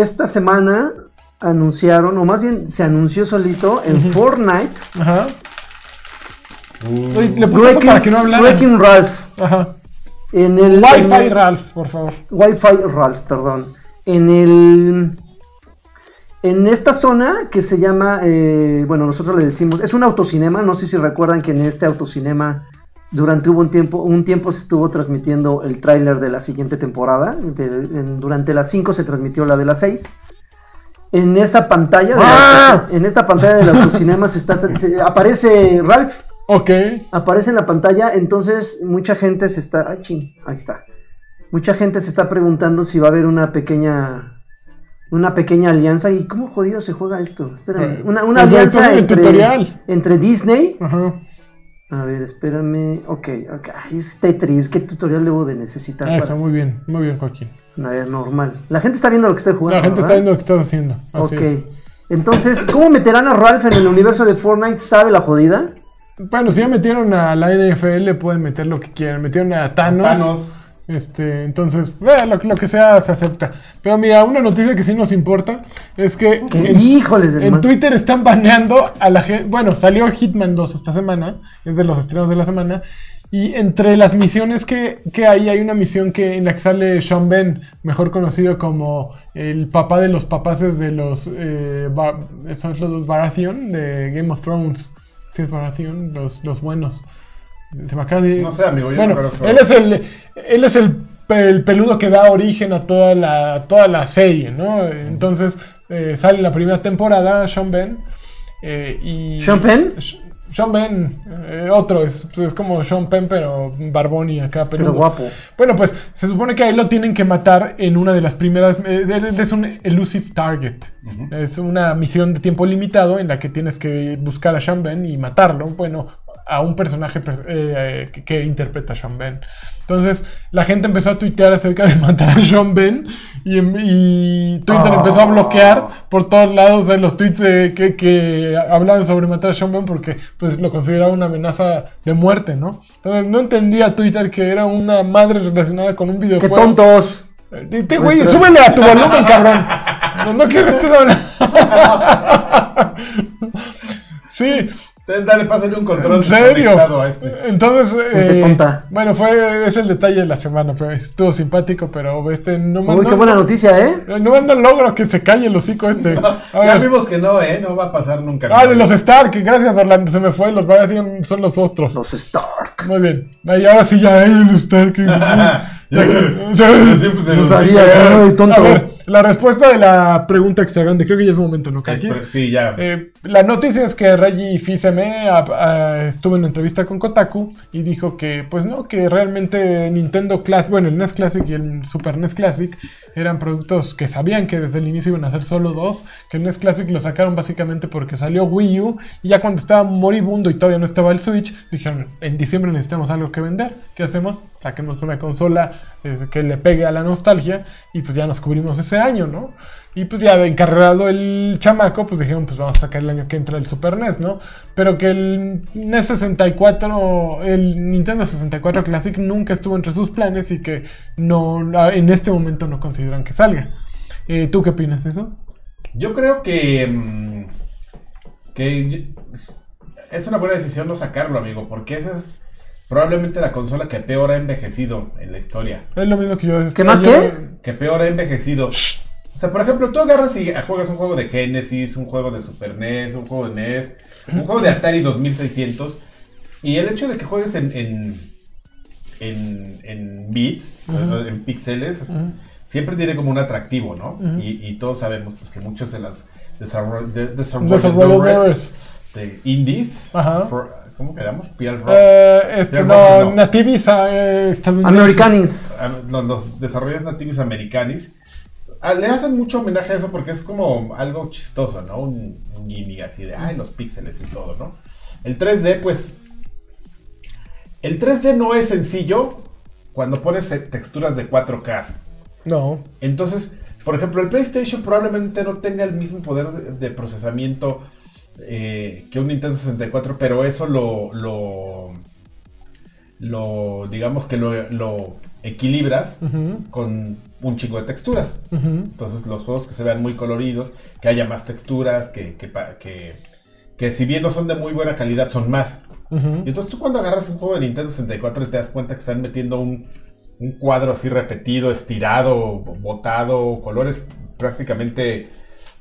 Esta semana anunciaron, o más bien se anunció solito en Fortnite. Ajá. Uh, le puse eso para que no hablara. Wrecking Ralph. Ajá. En el en Wi-Fi el- Ralph, por favor. Wi-Fi Ralph, perdón. En el. En esta zona que se llama. eh, bueno, nosotros le decimos. Es un autocinema. No sé si recuerdan que en este autocinema. Durante hubo un tiempo, un tiempo se estuvo transmitiendo el tráiler de la siguiente temporada. de- en- durante las 5 se transmitió la de las 6. En esta pantalla, ¡Ah! en esta pantalla del autocinema se está, se- aparece Ralph. Ok. Aparece en la pantalla, entonces mucha gente se está. Ay, ching, ahí está. Mucha gente se está preguntando si va a haber una pequeña. Una pequeña alianza. ¿Y cómo jodido se juega esto? Espérame. Eh, Una, una pues alianza entre, tutorial. entre Disney. Ajá. A ver, espérame. Ok, ok. Ay, es Tetris. ¿Qué tutorial debo de necesitar? Eso, para- muy bien, muy bien, Joaquín. A ver, normal. La gente está viendo lo que estoy jugando. La gente está viendo lo que estás haciendo. Así Ok. es. Entonces, ¿cómo meterán a Ralph en el universo de Fortnite? ¿Sabe la jodida? Bueno, si ya metieron a la NFL, pueden meter lo que quieran. Metieron a Thanos. Thanos. Este, entonces, eh, lo, lo que sea se acepta. Pero mira, una noticia que sí nos importa es que Que- en, híjoles del en. Twitter están baneando a la gente. Bueno, salió Hitman 2 esta semana, es de los estrenos de la semana. Y entre las misiones que, que hay, hay una misión que, en la que sale Sean Ben, mejor conocido como el papá de los papaces de los. Eh, Bar- son los Baratheon de Game of Thrones. Sí, es Baratheon, los, los buenos. Se me acaba de. No sé, amigo, yo bueno, no él es el, él es el, el peludo que da origen a toda la, toda la serie, ¿no? Entonces eh, sale la primera temporada, Sean Ben. eh, y ¿Sean Penn? Sean Ben, eh, otro, es, pues, es como Sean Penn, pero barbón y acá Pero peludo. guapo. Bueno, pues se supone que a él lo tienen que matar en una de las primeras. eh, él es un elusive target. Es una misión de tiempo limitado en la que tienes que buscar a Sean Ben y matarlo. Bueno, a un personaje per- eh, que, que interpreta a Sean Ben. Entonces la gente empezó a tuitear acerca de matar a Sean Ben y, em- y Twitter Ah. empezó a bloquear por todos lados de los tweets de que, que hablaban sobre matar a Sean Ben porque pues lo consideraba una amenaza de muerte, ¿no? Entonces no entendía Twitter que era una madre relacionada con un ¡Qué videojuego. tontos! Dite, güey, súbele a tu volumen, cabrón. No, no quiero que estés hablando. sí, Entonces, dale, pásale un control en serio. conectado a este. Entonces, eh, tonta. bueno, fue es el detalle de la semana, pero estuvo simpático, pero este no Uy, mando, qué buena noticia, ¿eh? no mando logro que se calle el hocico este. Ya vimos que no, ¿eh? No va a pasar nunca. Ah, de los Stark, gracias Orlando, se me fue, los varios son los ostros. Los Stark. Muy bien. Y ahora sí ya, ay, los Stark. Siempre se No nos sabía, de A tonto. ver, la respuesta de la pregunta extra grande, creo que ya es momento, ¿no, Sí, ya. Eh, la noticia es que Reggie Fils-Aimé a- a- estuvo en una entrevista con Kotaku y dijo que, pues no, que realmente Nintendo Classic, bueno, el NES Classic y el Super NES Classic eran productos que sabían que desde el inicio iban a ser solo dos, que el NES Classic lo sacaron básicamente porque salió Wii U y ya cuando estaba moribundo y todavía no estaba el Switch, dijeron, en diciembre necesitamos algo que vender, ¿qué hacemos? Saquemos una consola eh, que le pegue a la nostalgia y pues ya nos cubrimos ese año, ¿no? Y pues ya encarregado el chamaco, pues dijeron, pues vamos a sacar el año que entra el Super NES, ¿no? Pero que el NES 64, el Nintendo 64 Classic nunca estuvo entre sus planes y que no, en este momento no consideran que salga. Eh, ¿Tú qué opinas de eso? Yo creo que. mm, que es una buena decisión no sacarlo, amigo, porque esa es probablemente la consola que peor ha envejecido en la historia. Es lo mismo que yo. ¿Qué más qué? Que peor ha envejecido. O sea, por ejemplo, tú agarras y juegas un juego de Genesis, un juego de Super NES, un juego de NES, un juego de Atari 2600, y el hecho de que juegues en, en, en, en bits, en píxeles, siempre tiene como un atractivo, ¿no? Y, y todos sabemos pues, que muchos de las desarroll- de- Desarrolladores. de indies, Ajá. for- ¿cómo quedamos? PR Rock. Eh, este, Ya, no, no. nativis eh, estadounidenses. Americanins. a los, los desarrolladores nativos americanos ah, le hacen mucho homenaje a eso porque es como algo chistoso, ¿no? Un, un gimmick así de, ay, los píxeles y todo, ¿no? El 3D, pues, el 3D no es sencillo cuando pones texturas de 4K. No. Entonces, por ejemplo, el PlayStation probablemente no tenga el mismo poder de, de procesamiento eh, que un Nintendo 64, pero eso lo, lo, lo digamos que lo, lo equilibras con un chingo de texturas. Entonces, los juegos que se vean muy coloridos, que haya más texturas, que, que, que, que si bien no son de muy buena calidad, son más. Y entonces tú cuando agarras un juego de Nintendo 64 y te das cuenta que están metiendo un, un cuadro así repetido, estirado, botado, colores prácticamente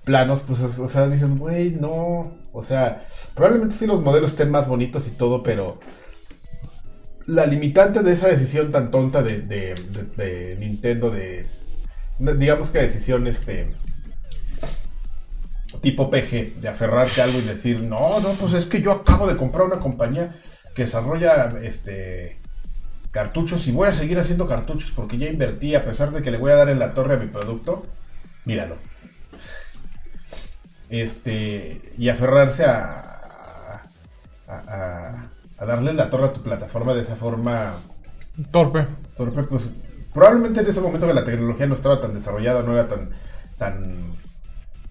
planos, pues es- o sea, dices, güey, no. O sea, probablemente sí los modelos estén más bonitos y todo, pero la limitante de esa decisión tan tonta de- de Nintendo, de digamos que decisión este tipo PG, de aferrarte a algo y decir, no, no, pues es que yo acabo de comprar una compañía que desarrolla este cartuchos y voy a seguir haciendo cartuchos porque ya invertí a pesar de que le voy a dar en la torre a mi producto. Míralo. Este, y aferrarse a, a, a- a darle la torre a tu plataforma de esa forma Torpe. torpe, pues probablemente en ese momento que la tecnología no estaba tan desarrollada, no era tan, tan,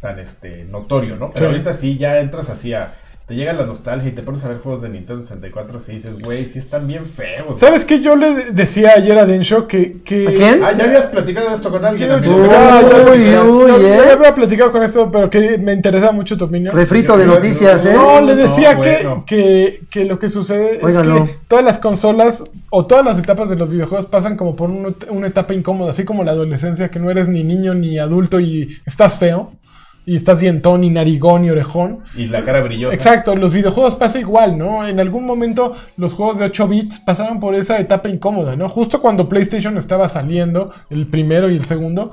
tan este, notorio, ¿no? Pero Sí. ahorita sí ya entras así a, te llega la nostalgia y te pones a ver juegos de Nintendo 64 y dices, güey, sí están bien feos. ¿Sabes qué? Yo le decía ayer a Densho que. que... ¿A quién? Ah, ya habías platicado de esto con alguien, Yo- amigo. Uy, uy, uy, ya- ¿eh? ya había platicado con esto, pero que me interesa mucho tu opinión. Refrito de noticias, ¿eh? No, le No, decía bueno. que, que, que lo que sucede es que todas las consolas o todas las etapas de los videojuegos pasan como por un- una etapa incómoda, así como la adolescencia, que no eres ni niño ni adulto y estás feo, y estás dientón y narigón y orejón. Y la cara brillosa. Exacto, los videojuegos pasa igual, ¿no? En algún momento los juegos de 8 bits pasaron por esa etapa incómoda, ¿no? Justo cuando PlayStation estaba saliendo, el primero y el segundo,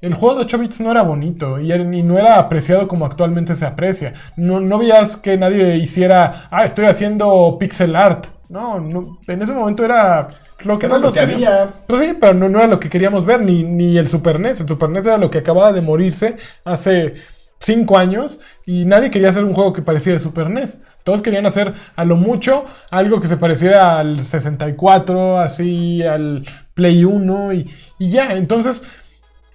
el juego de 8 bits no era bonito y, y no era apreciado como actualmente se aprecia. No, no veías que nadie hiciera, ah, estoy haciendo pixel art. No, no, en ese momento era lo que Era no lo que había. Pero sí, pero no, no era lo que queríamos ver, ni, ni el Super NES. El Super NES era lo que acababa de morirse hace 5 años y nadie quería hacer un juego que pareciera de Super NES. Todos querían hacer a lo mucho algo que se pareciera al 64, así al Play 1 y, y ya. Entonces,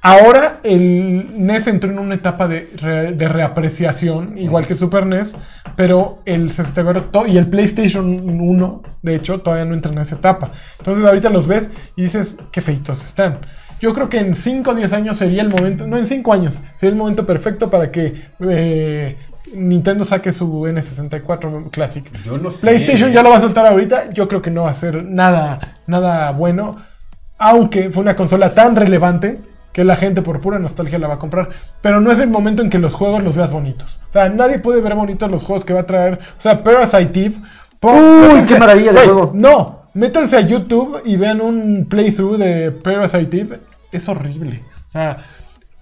ahora el NES entró en una etapa de, re- de reapreciación, igual que el Super NES, pero el 64 to- y el PlayStation 1, de hecho, todavía no entra en esa etapa. Entonces, ahorita los ves y dices, qué feitos están. Yo creo que en 5 o 10 años sería el momento, no en 5 años, sería el momento perfecto para que eh, Nintendo saque su N64 Classic. Yo no sé. PlayStation ya lo va a soltar ahorita. Yo creo que no va a ser nada, nada bueno. Aunque fue una consola tan relevante que la gente por pura nostalgia la va a comprar. Pero no es el momento en que los juegos los veas bonitos. O sea, nadie puede ver bonitos los juegos que va a traer. O sea, Parasite Eve. Uy, qué maravilla de Güey, juego. No, métanse a YouTube y vean un playthrough de Parasite Eve. Es horrible. O sea,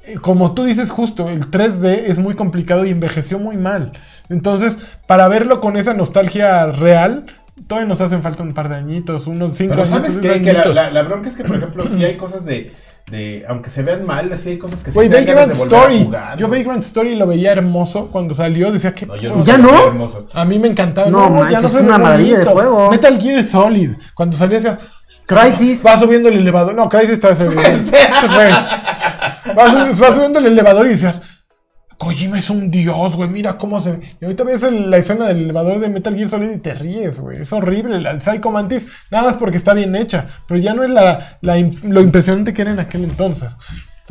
eh, como tú dices justo, el 3D es muy complicado y envejeció muy mal. Entonces, para verlo con esa nostalgia real, todavía nos hacen falta un par de añitos, unos 5 Pero años. ¿sabes qué? Que la, la- la bronca es que, por ejemplo, si hay cosas de, de. Aunque se vean mal, sí hay cosas que sí te ganas Vagrant de volver a Story. jugar, Yo. Vagrant Story lo veía hermoso cuando salió. Decía que. No, yo ¿Y ya no? hermoso. A mí me encantaba. No manches, se es una maravilla de juego. Metal Gear Solid. Cuando salía decías. Crisis. Va subiendo el elevador. No, Crisis todavía se ve. Güey. Va, sub- va subiendo el elevador y decías. Kojima es un dios, güey. Mira cómo se. Y ahorita ves el- la escena del elevador de Metal Gear Solid y te ríes, güey. Es horrible. La Psycho Mantis, nada más porque está bien hecha. Pero ya no es la, la im- lo impresionante que era en aquel entonces.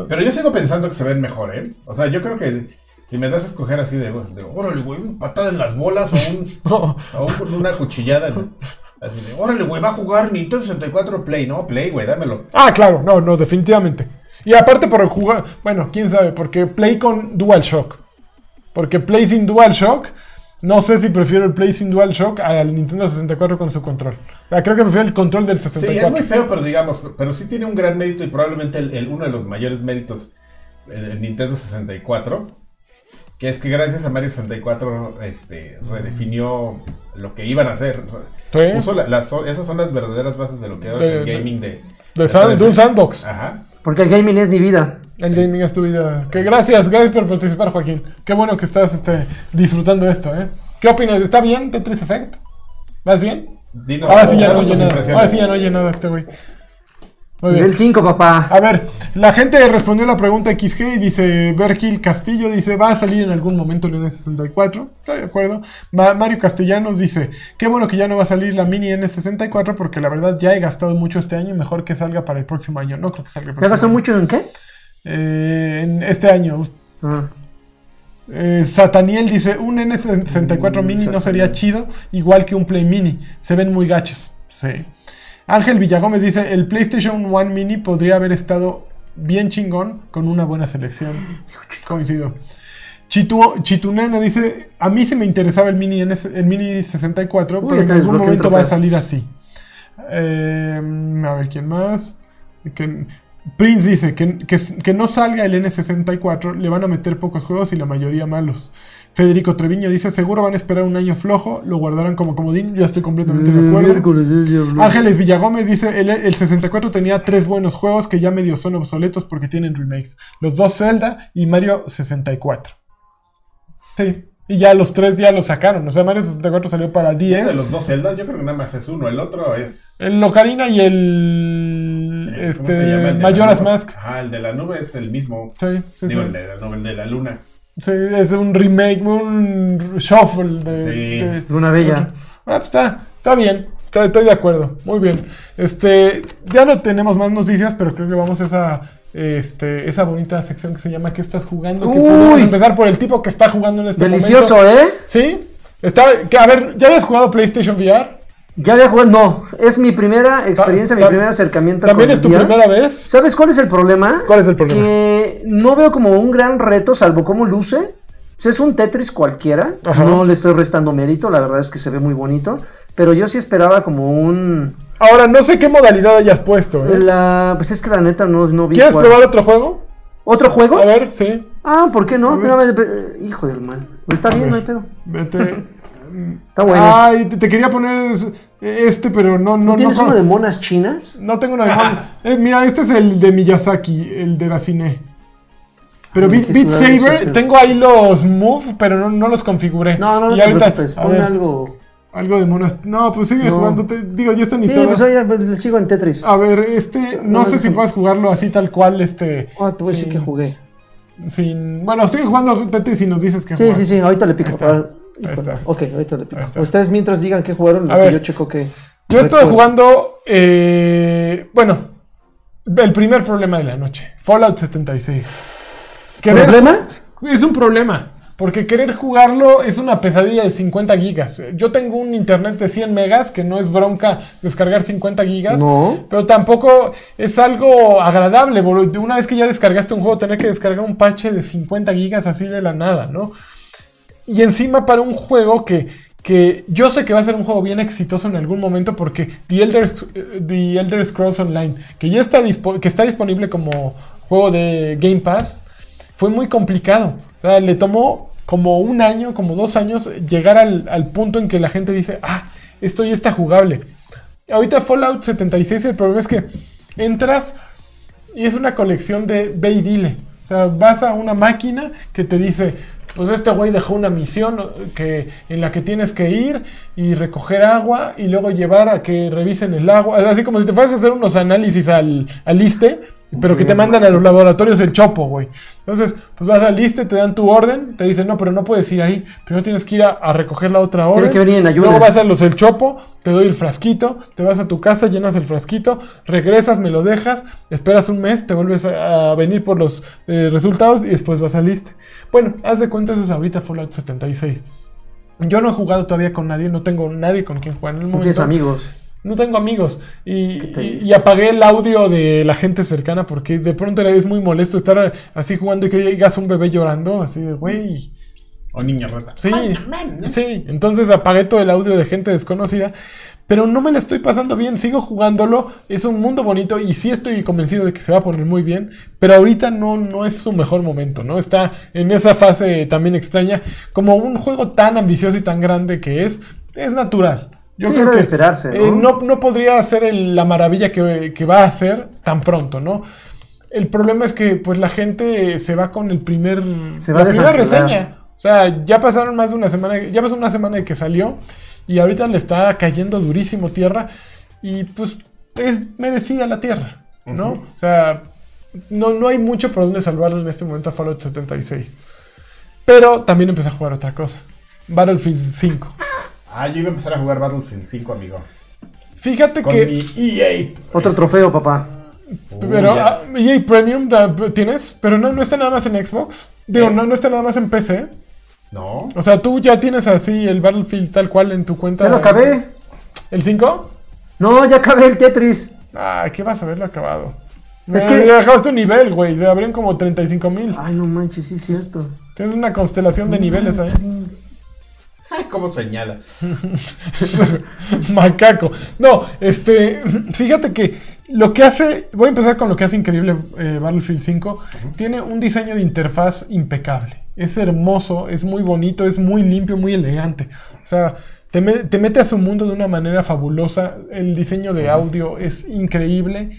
Pero yo sigo pensando que se ven mejor, ¿eh? O sea, yo creo que si me das a escoger así de, de órale, güey, un patada en las bolas o, un, No. o un- una cuchillada. ¿no? Así de, órale, güey, va a jugar Nintendo 64 Play. No, Play, güey, dámelo. Ah, claro, no, no, definitivamente. Y aparte por jugar, bueno, quién sabe, porque Play con DualShock. Porque Play sin DualShock, no sé si prefiero el Play sin DualShock al Nintendo 64 con su control. O sea, creo que prefiero el control del Sí, 64. es muy feo, pero digamos, pero sí tiene un gran mérito y probablemente el, el- uno de los mayores méritos en el Nintendo 64, que es que gracias a Mario 64 este, redefinió lo que iban a hacer. Sí. Puso la- las- esas son las verdaderas bases de lo que ahora es el gaming de... De, de un 3D. sandbox. Ajá. Porque el gaming es mi vida. El gaming es tu vida. Que gracias, gracias por participar, Joaquín. Qué bueno que estás este, disfrutando esto, ¿eh? ¿Qué opinas? ¿Está bien Tetris Effect? ¿Vas bien? Dinos, Ahora sí ya no oye nada. Ahora sí ya no oye nada este güey. Nivel 5, papá. A ver, la gente respondió la pregunta XG y dice, Bergil Castillo dice, va a salir en algún momento el N64. Estoy de acuerdo. Ma- Mario Castellanos dice, qué bueno que ya no va a salir la mini N64 porque la verdad ya he gastado mucho este año y mejor que salga para el próximo año. No creo que salga el ¿Ya gastó mucho en qué? Eh, en este año. Ah. Eh, Sataniel dice, un N64 Mm, mini no sería chido, igual que un Play Mini. Se ven muy gachos. Sí. Ángel Villagómez dice, el PlayStation One Mini podría haber estado bien chingón con una buena selección. Coincido. Chitu, Chitunena dice, a mí sí me interesaba el Mini, el Mini 64, Uy, pero en algún momento va a salir así. Eh, a ver, ¿quién más? Que- Prince dice que, que, que no salga el N64, le van a meter pocos juegos y la mayoría malos. Federico Treviño dice, seguro van a esperar un año flojo, lo guardarán como comodín, yo estoy completamente de acuerdo. Miércoles es diablo. Ángeles Villagómez dice, el, el 64 tenía tres buenos juegos que ya medio son obsoletos porque tienen remakes. Los dos Zelda y Mario 64. Sí, y ya los tres ya los sacaron. O sea, Mario 64 salió para De 10. los dos celdas, yo creo que nada más es uno. El otro es... El Locarina y el... eh, ¿cómo se llama? Este... El de la Majora's. Mask. Ah, el de la nube es el mismo. Sí, sí, Digo, sí. el de la nube, el de la luna. Sí, es un remake, un shuffle de... Sí. de- Luna Bella. Ah, pues está, está bien, está- estoy de acuerdo, muy bien. Este, ya no tenemos más noticias, pero creo que vamos a esa, este, esa bonita sección que se llama ¿Qué estás jugando? Que Uy. podemos empezar por el tipo que está jugando en este Delicioso, momento. ¿eh? Sí, está, que, a ver, ¿ya habías jugado PlayStation VR? Ya había jugado, no. Es mi primera experiencia, mi primer acercamiento ¿También con es tu VR. primera vez? ¿Sabes cuál es el problema? ¿Cuál es el problema? Que no veo como un gran reto, salvo cómo luce. Es un Tetris cualquiera. Ajá. No le estoy restando mérito, la verdad es que se ve muy bonito. Pero yo sí esperaba como un. Ahora, no sé qué modalidad hayas puesto, ¿eh? La, pues es que la neta no, no vi. ¿Quieres cuál. probar otro juego? ¿Otro juego? A ver, sí. Ah, ¿por qué no? Hijo del mal. Está bien, no hay pedo. Vete. Está bueno. Ay, te, te quería poner es- este, pero no, no, ¿No tienes no. uno de monas chinas? No tengo uno de mon- Eh, mira, este es el de Miyazaki, el de la cine. Pero Beat, Beat Saber, tengo ahí los move, pero no, no los configuré. No, no, no Y te ahorita, preocupes. Pon algo. algo de monas. No, pues sigue No. jugando. te- digo, ya está Sí, instalado. pues oye, pues, sigo en Tetris. A ver, este, no No, sé si puedas jugarlo así tal cual, este. Ah, te voy a decir sin- que jugué. Sin, bueno, sigue jugando Tetris y nos dices que Sí, sí, sí, ahorita le pico. Ahí está. Ok, ahorita le pico. Ustedes mientras digan que jugaron, A lo que yo checo que. Yo he estado recuerdo. jugando, eh, bueno, el primer problema de la noche, Fallout 76. Querer- ¿Problema? Es un problema, porque querer jugarlo es una pesadilla de 50 gigas. Yo tengo un internet de 100 megas, que no es bronca descargar 50 gigas, No. pero tampoco es algo agradable. Una vez que ya descargaste un juego, tener que descargar un parche de 50 gigas así de la nada, ¿no? Y encima para un juego que, que yo sé que va a ser un juego bien exitoso en algún momento porque The Elder, eh, The Elder Scrolls Online, que ya está, que está disponible como juego de Game Pass, fue muy complicado. O sea, le tomó como un año, como dos años, llegar al, al punto en que la gente dice, ah, esto ya está jugable. Ahorita Fallout 76, el problema es que entras y es una colección de ve y dile. O sea, vas a una máquina que te dice, pues este güey dejó una misión que, en la que tienes que ir y recoger agua y luego llevar a que revisen el agua. Así como si te fueras a hacer unos análisis al, al ISTE, pero que te mandan a los laboratorios el chopo, güey. Entonces, pues vas al ISTE, te dan tu orden, te dicen, no, pero no puedes ir ahí. Primero tienes que ir a, a recoger la otra orden. que venir en ayunas. Luego vas a los el chopo, te doy el frasquito, te vas a tu casa, llenas el frasquito, regresas, me lo dejas, esperas un mes, te vuelves a, a venir por los eh, resultados y después vas al liste. Bueno, haz de cuenta eso es ahorita Fallout 76. Yo no he jugado todavía con nadie, no tengo nadie con quien jugar en el No momento. tienes amigos. No tengo amigos. Y, apagué el audio de la gente cercana porque de pronto era- es muy molesto estar así jugando y que llegas un bebé llorando, así de, güey. O niña rata. Sí, sí, entonces apagué todo el audio de gente desconocida, pero no me la estoy pasando bien, sigo jugándolo, es un mundo bonito y sí estoy convencido de que se va a poner muy bien, pero ahorita no, no es su mejor momento, ¿no? Está en esa fase también extraña, como un juego tan ambicioso y tan grande que es, es natural. Sí, era de esperarse, ¿no? eh, no, no podría ser el- la maravilla que, que va a hacer tan pronto, ¿no? El problema es que pues la gente se va con el primer Se va la primera reseña. O sea, ya pasaron más de una semana, ya pasó una semana de que salió y ahorita le está cayendo durísimo tierra y pues es merecida la tierra, ¿no? O sea, no, no hay mucho por donde salvarlo en este momento a Fallout 76. Pero también empecé a jugar otra cosa. Battlefield 5. Ah, yo iba a empezar a jugar Battlefield 5, amigo. Fíjate Con que... mi EA. Otro trofeo, papá. Uy, Pero ya. ah, EA Premium tienes, pero no, no está nada más en Xbox. Digo, ¿Eh? no, no está nada más en PC. No. O sea, tú ya tienes así el Battlefield tal cual en tu cuenta. Ya lo acabé. ¿El 5? No, ya acabé el Tetris. Ah, ¿qué vas a haberlo acabado? Es que- ya dejaste un nivel, güey. Se abren como 35 mil. Ay, no manches, sí es cierto. Tienes una constelación de niveles ahí. Ay, cómo señala. Macaco. No, este. Fíjate que lo que hace. Voy a empezar con lo que hace increíble eh, Battlefield 5. Tiene un diseño de interfaz impecable. Es hermoso, es muy bonito, es muy limpio, muy elegante. O sea, te, me- te mete a su mundo de una manera fabulosa. El diseño de audio es increíble.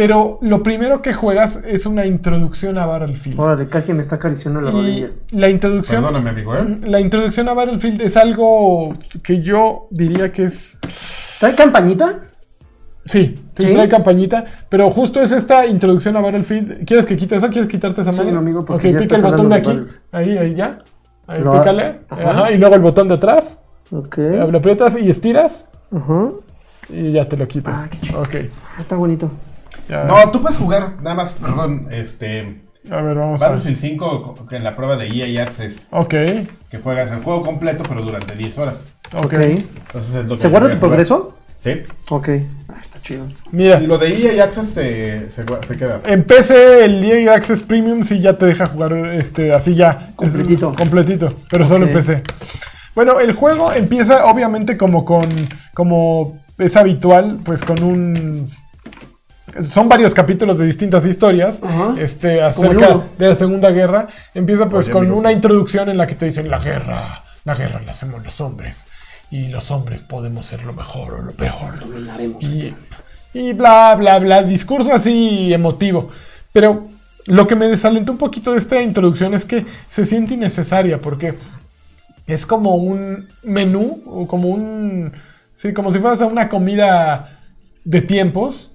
Pero lo primero que juegas es una introducción a Battlefield. Órale, Kaki me está acariciando la Y rodilla. la introducción. Perdóname, amigo, ¿eh? La introducción a Battlefield es algo que yo diría que es. ¿Trae campañita? Sí, sí, ¿Sí? trae campañita, pero justo es esta introducción a Battlefield. ¿Quieres que quite eso? ¿Quieres quitarte esa Sí, madre? no, amigo, porque ok, ya pica el botón de aquí. de Ahí, ahí ya. Ahí, Lo- pícale. Ajá. Ajá. y luego el botón de atrás. Ok. Lo aprietas y estiras Ajá. y ya te lo quitas. Ah, qué chido. ok. Ah, está bonito. Ya. No, tú puedes jugar, nada más, perdón, este. A ver, vamos a ver. Battlefield 5 co- en la prueba de EA Access, Ok, que juegas el juego completo, pero durante 10 horas. ok. Entonces es lo que ¿Se guarda a tu progreso? Sí. Ok. Ah, está chido. Mira, Y lo de EA Access se, se, gua- se queda. en PC el EA Access Premium sí ya te deja jugar este así ya. Completito. Es- completito, pero solo en. PC. Bueno, el juego empieza obviamente como con como es habitual, pues con un son varios capítulos de distintas historias Ajá. este, acerca de la Segunda Guerra. Empieza pues Oye, con amigo. una introducción en la que te dicen la guerra, la guerra la hacemos los hombres y los hombres podemos ser lo mejor o lo peor. Dominaremos. Y, y bla, bla, bla, discurso así emotivo. Pero lo que me desalentó un poquito de esta introducción es que se siente innecesaria porque es como un menú o como un... Sí, como si fueras a una comida de tiempos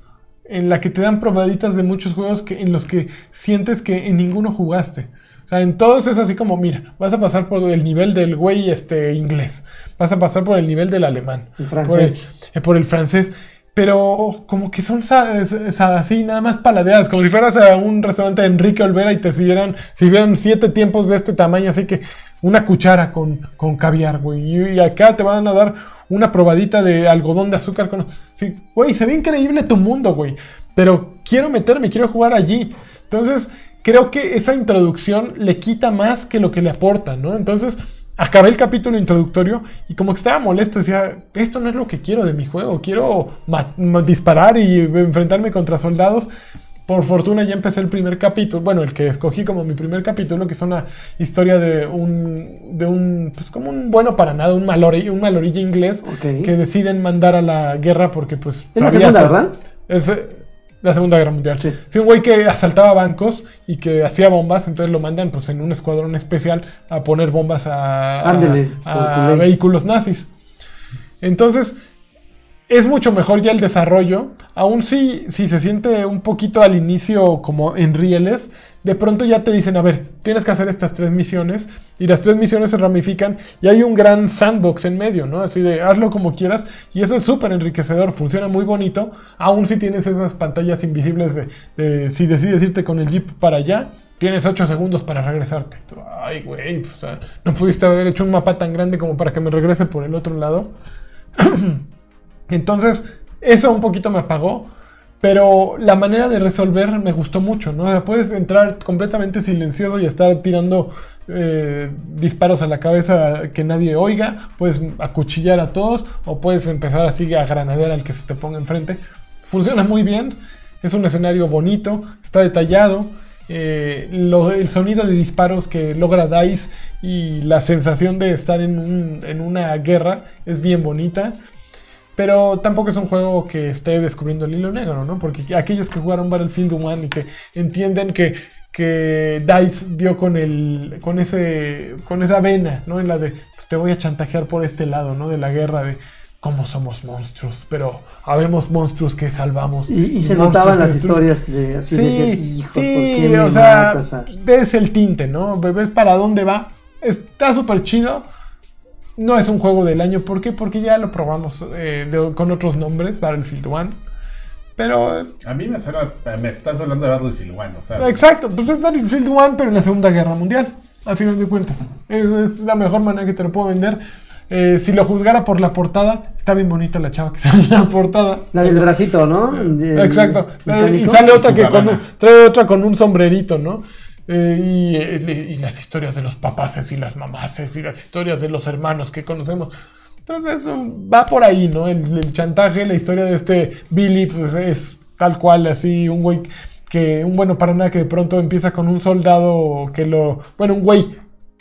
en la que te dan probaditas de muchos juegos que, en los que sientes que en ninguno jugaste. O sea, en todos es así como, mira, vas a pasar por el nivel del güey este, inglés, vas a pasar por el nivel del alemán, El francés. por el, eh, por el francés, pero como que son así nada más paladeadas, como si fueras a un restaurante de Enrique Olvera y te sirvieran, sirvieran siete tiempos de este tamaño, así que una cuchara con, con caviar, güey, y, acá te van a dar una probadita de algodón de azúcar con... Güey, se ve increíble tu mundo, güey, pero quiero meterme, quiero jugar allí. Entonces, creo que esa introducción le quita más que lo que le aporta, ¿no? Entonces, acabé el capítulo introductorio y como que estaba molesto, decía, esto no es lo que quiero de mi juego, quiero disparar y enfrentarme contra soldados. Por fortuna ya empecé el primer capítulo, bueno, el que escogí como mi primer capítulo, que es una historia de un, de un, pues como un bueno para nada, un malorilla, un malorilla inglés que deciden mandar a la guerra porque pues... Es la segunda, ¿verdad? es eh, la Segunda Guerra Mundial. Sí. Sí. un güey que asaltaba bancos y que hacía bombas, entonces lo mandan pues en un escuadrón especial a poner bombas a, a- Ándele, a ley. vehículos nazis. Entonces, es mucho mejor ya el desarrollo, aún si, si se siente un poquito al inicio como en rieles, de pronto ya te dicen, a ver, tienes que hacer estas tres misiones, y las tres misiones se ramifican, y hay un gran sandbox en medio, ¿no? Así de, hazlo como quieras, y eso es súper enriquecedor, funciona muy bonito, aún si tienes esas pantallas invisibles de, si decides irte con el jeep para allá, tienes 8 segundos para regresarte. Ay, güey, no pudiste haber hecho un mapa tan grande como para que me regrese por el otro lado. Entonces, eso un poquito me apagó. Pero la manera de resolver me gustó mucho, ¿no? Puedes entrar completamente silencioso y estar tirando eh, disparos a la cabeza que nadie oiga. Puedes acuchillar a todos o puedes empezar así a granadear al que se te ponga enfrente. Funciona muy bien. Es un escenario bonito, está detallado. eh, el sonido de disparos que logra DICE y la sensación de estar en, en una guerra es bien bonita. Pero tampoco es un juego que esté descubriendo el hilo negro, ¿no? Porque aquellos que jugaron Battlefield 1 y que entienden que, que DICE dio con el. con ese. con esa vena, ¿no? En la de pues, te voy a chantajear por este lado, ¿no? De la guerra de cómo somos monstruos, pero habemos monstruos que salvamos. Y, y se notaban las destruyen". historias de así Sí, hijos, ¿por sí, qué me o sea, matas a-?" ves el tinte, ¿no? Ves para dónde va. Está súper chido. No es un juego del año. ¿Por qué? Porque ya lo probamos eh, de- con otros nombres, Battlefield 1. Pero, eh, A mí me suena, me estás hablando de Battlefield 1, o sea, exacto, pues es Battlefield 1, pero en la Segunda Guerra Mundial, al final de cuentas. Esa es la mejor manera que te lo puedo vender. Eh, si lo juzgara por la portada, está bien bonita la chava que sale en la portada. La del bracito, ¿no? Exacto. Eh, y sale otra que con un, cabana. trae otra con un sombrerito, ¿no? Eh, y, eh, y las historias de los papaces y las mamaces y las historias de los hermanos que conocemos. Entonces um, va por ahí, ¿no? El, el chantaje, la historia de este Billy, pues es tal cual, así, un güey que, un bueno para nada que de pronto empieza con un soldado que lo, bueno, un güey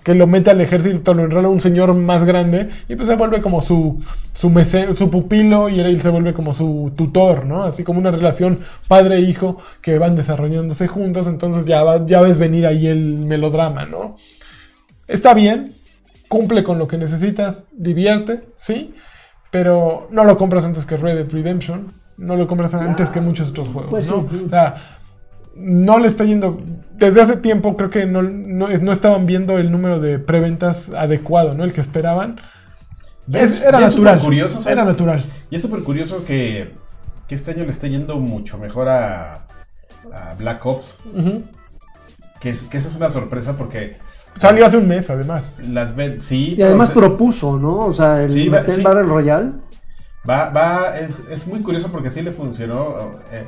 que lo mete al ejército, lo enrola un señor más grande y pues se vuelve como su, su, mece- su pupilo y él se vuelve como su tutor, ¿no? Así como una relación padre-hijo que van desarrollándose juntos, entonces ya, va- ya ves venir ahí el melodrama, ¿no? Está bien, cumple con lo que necesitas, divierte, sí, pero no lo compras antes que Red Dead Redemption, no lo compras antes que muchos otros juegos, Pues ¿no? O sea, no le está yendo. Desde hace tiempo creo que no, no, no estaban viendo el número de preventas adecuado, ¿no? El que esperaban. Es- era natural. ¿sabes? era natural. Y es súper curioso que, que este año le esté yendo mucho mejor a, a Black Ops, que, es- que esa es una sorpresa porque Salió hace un mes, además. las ven, sí, Y además se- propuso, ¿no? O sea, el Sí, va- meter sí. Battle Royale. va, va, es, es muy curioso porque sí le funcionó. eh,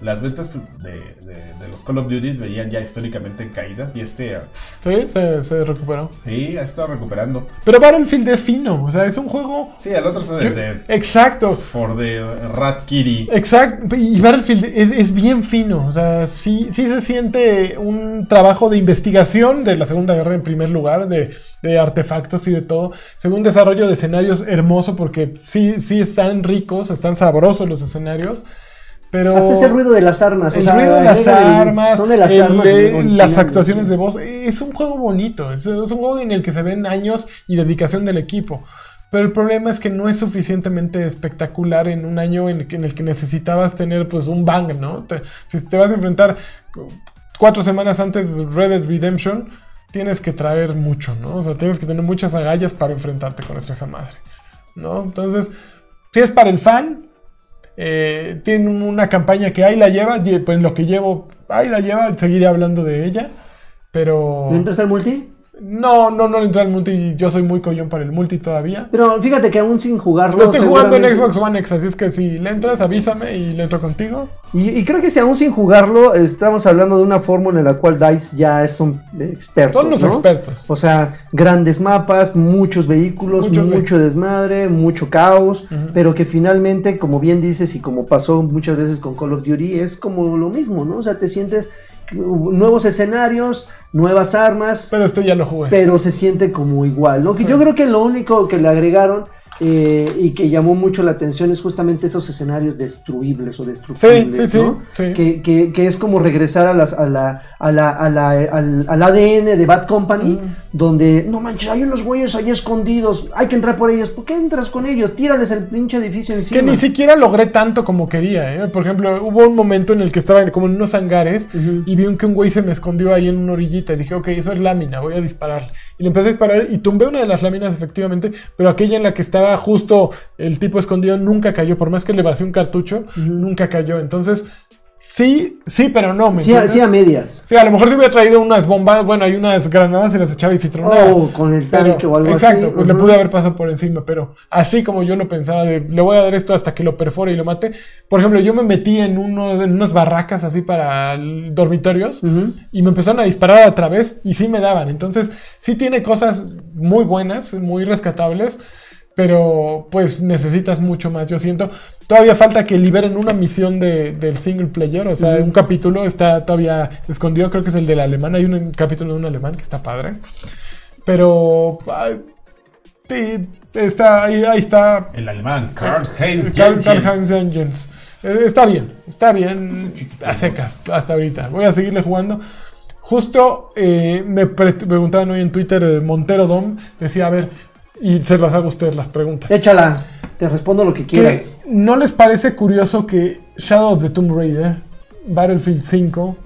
las ventas de, de, de los Call of Duty veían ya históricamente en caídas y este, Sí, se, se recuperó. sí, ha estado recuperando. Pero Battlefield es fino, o sea, es un juego... Sí, el otro es de, de Exacto. For the Rat Kitty. Exacto, y Battlefield es, es bien fino, o sea, sí, sí se siente un trabajo de investigación de la Segunda Guerra en primer lugar, de, de artefactos y de todo. Segundo, desarrollo de escenarios hermoso porque sí, sí están ricos, están sabrosos los escenarios. Pero Hasta ese ruido de las armas. o el sea, ruido de las el armas, son de las el armas las actuaciones de voz, es un juego bonito, es, es un juego en el que se ven años y dedicación del equipo. Pero el problema es que no es suficientemente espectacular en un año en el que, en el que necesitabas tener pues un bang, ¿no? Te- si te vas a enfrentar cuatro semanas antes de Red Dead Redemption, tienes que traer mucho, ¿no? O sea, tienes que tener muchas agallas para enfrentarte con esa madre, ¿no? Entonces, si es para el fan, eh, tiene una campaña que ahí la lleva, pues en lo que llevo, ahí la lleva, seguiré hablando de ella, pero... ¿No entras multi? No, no, no le entré al multi, yo soy muy collón para el multi todavía. Pero fíjate que aún sin jugarlo. Lo estoy jugando en Xbox One X, así es que si le entras, avísame y le entro contigo. Y, y creo que si aún sin jugarlo, estamos hablando de una fórmula en la cual DICE ya son expertos. Son los ¿no? expertos. O sea, grandes mapas, muchos vehículos, mucho desmadre, mucho caos, pero que finalmente, como bien dices y como pasó muchas veces con Call of Duty, es como lo mismo, ¿no? O sea, te sientes nuevos escenarios, nuevas armas, Pero esto ya lo jugué. pero se siente como igual, ¿no? Que yo creo que lo único que le agregaron eh, y que llamó mucho la atención es justamente esos escenarios destruibles o destructibles, Sí, sí, sí, ¿no? sí. Que, que- que es como regresar a, las, a, la, a, la, a la- al, al ADN de Bad Company, Mm. donde, no manches, hay unos güeyes ahí escondidos, hay que entrar por ellos. ¿Por qué entras con ellos? Tírales el pinche edificio encima. Que ni siquiera logré tanto como quería, ¿eh? Por ejemplo, hubo un momento en el que estaba como en unos hangares y vi un que un güey se me escondió ahí en una orillita y dije, ok, eso es lámina, voy a dispararle. Y le empecé a disparar y tumbé una de las láminas efectivamente, pero aquella en la que estaba justo el tipo escondido nunca cayó, por más que le vacié un cartucho, nunca cayó. Entonces, sí, sí, pero no, ¿me Sí, a- sí, a medias. Sí, a lo mejor si hubiera traído unas bombas, bueno, hay unas granadas y las echaba y se tronaba. O con el Pero- tanque o algo exacto, así. pues le pude haber pasado por encima, pero así como yo lo pensaba, de le voy a dar esto hasta que lo perfore y lo mate. Por ejemplo, yo me metí en, uno, en unas barracas así para dormitorios y me empezaron a disparar a través y sí me daban. Entonces, sí tiene cosas muy buenas, muy rescatables. Pero pues necesitas mucho más, yo siento. Todavía falta que liberen una misión de, del single player, o sea, un capítulo está todavía escondido, creo que es el del alemán, hay un capítulo de un alemán que está padre. Pero ay, sí, está, ahí, ahí está El alemán, Karl Heinz Carl, Jensen. Carl Heinz Engines. Eh, Está bien, está bien a secas hasta ahorita. Voy a seguirle jugando. Justo eh, me pre- preguntaban hoy en Twitter, eh, Montero Dom decía, a ver, y se las hago a ustedes las preguntas. Échala, te respondo lo que ¿Qué- quieras. ¿No les parece curioso que Shadow of the Tomb Raider, Battlefield 5,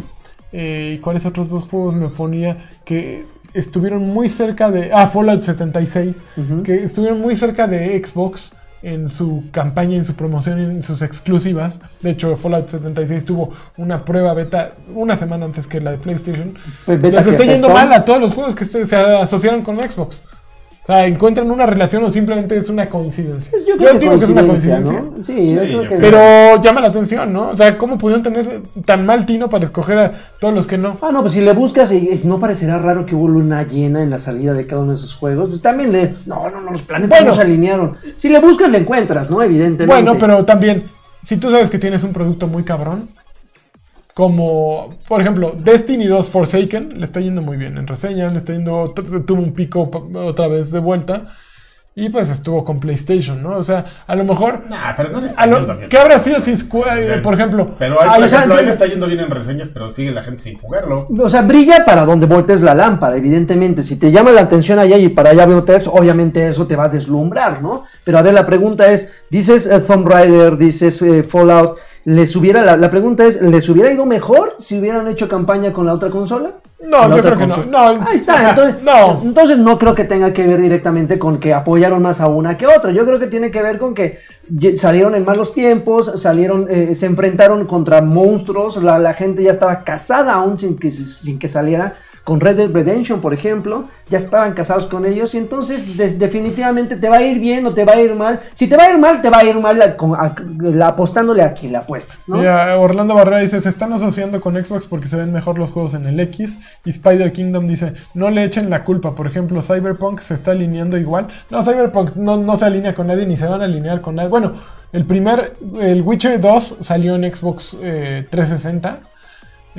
eh, y cuáles otros dos juegos me ponía que estuvieron muy cerca de... Ah, Fallout 76, Ujú. que estuvieron muy cerca de Xbox en su campaña, en su promoción, en sus exclusivas. De hecho, Fallout 76 tuvo una prueba beta una semana antes que la de PlayStation. Pues Les está yendo mal a todos los juegos que se asociaron con Xbox. O sea, encuentran una relación o simplemente es una coincidencia. Pues yo creo que digo que es una coincidencia. Sí, yo Sí, creo yo que Pero llama la atención, ¿no? O sea, ¿cómo pudieron tener tan mal tino para escoger a todos los que no? Ah, no, pues si le buscas, y, y no parecerá raro que hubo luna llena en la salida de cada uno de esos juegos. Pues también le. No, no, no, los planetas Bueno. no se alinearon. Si le buscas, le encuentras, ¿no? Evidentemente. Bueno, pero también, si tú sabes que tienes un producto muy cabrón, como, por ejemplo, Destiny 2 Forsaken, le está yendo muy bien en reseñas, le está yendo, tuvo un pico otra vez de vuelta, y pues estuvo con PlayStation, ¿no? O sea, a lo mejor... Nah, pero no le está yendo bien. ¿Qué habrá sido si, Square- eh, por ejemplo... Pero hay, por ejemplo, él está yendo bien en reseñas, pero sigue la gente sin jugarlo. O sea, brilla para donde voltees la lámpara, evidentemente. Si te llama la atención allá y para allá volteas, obviamente eso te va a deslumbrar, ¿no? Pero a ver, la pregunta es, dices eh, Tomb Raider, dices eh, Fallout, ¿les hubiera, la, la pregunta es, ¿les hubiera ido mejor si hubieran hecho campaña con la otra consola? No, la yo creo que no. Ahí está, entonces no. entonces no creo que tenga que ver directamente con que apoyaron más a una que a otra. Yo creo que tiene que ver con que salieron en malos tiempos, salieron, eh, se enfrentaron contra monstruos, la, la gente ya estaba casada aún sin que, sin que saliera con Red Dead Redemption, por ejemplo, ya estaban casados con ellos y entonces de- definitivamente te va a ir bien o te va a ir mal. Si te va a ir mal, te va a ir mal a- apostándole a quien le apuestas, ¿no? Orlando Barrera dice, se están asociando con Xbox porque se ven mejor los juegos en el X. Y Spider Kingdom dice, no le echen la culpa. Por ejemplo, Cyberpunk se está alineando igual. No, Cyberpunk no, no se alinea con nadie ni se van a alinear con nadie. Bueno, el primer, el Witcher 2 salió en Xbox eh, 360.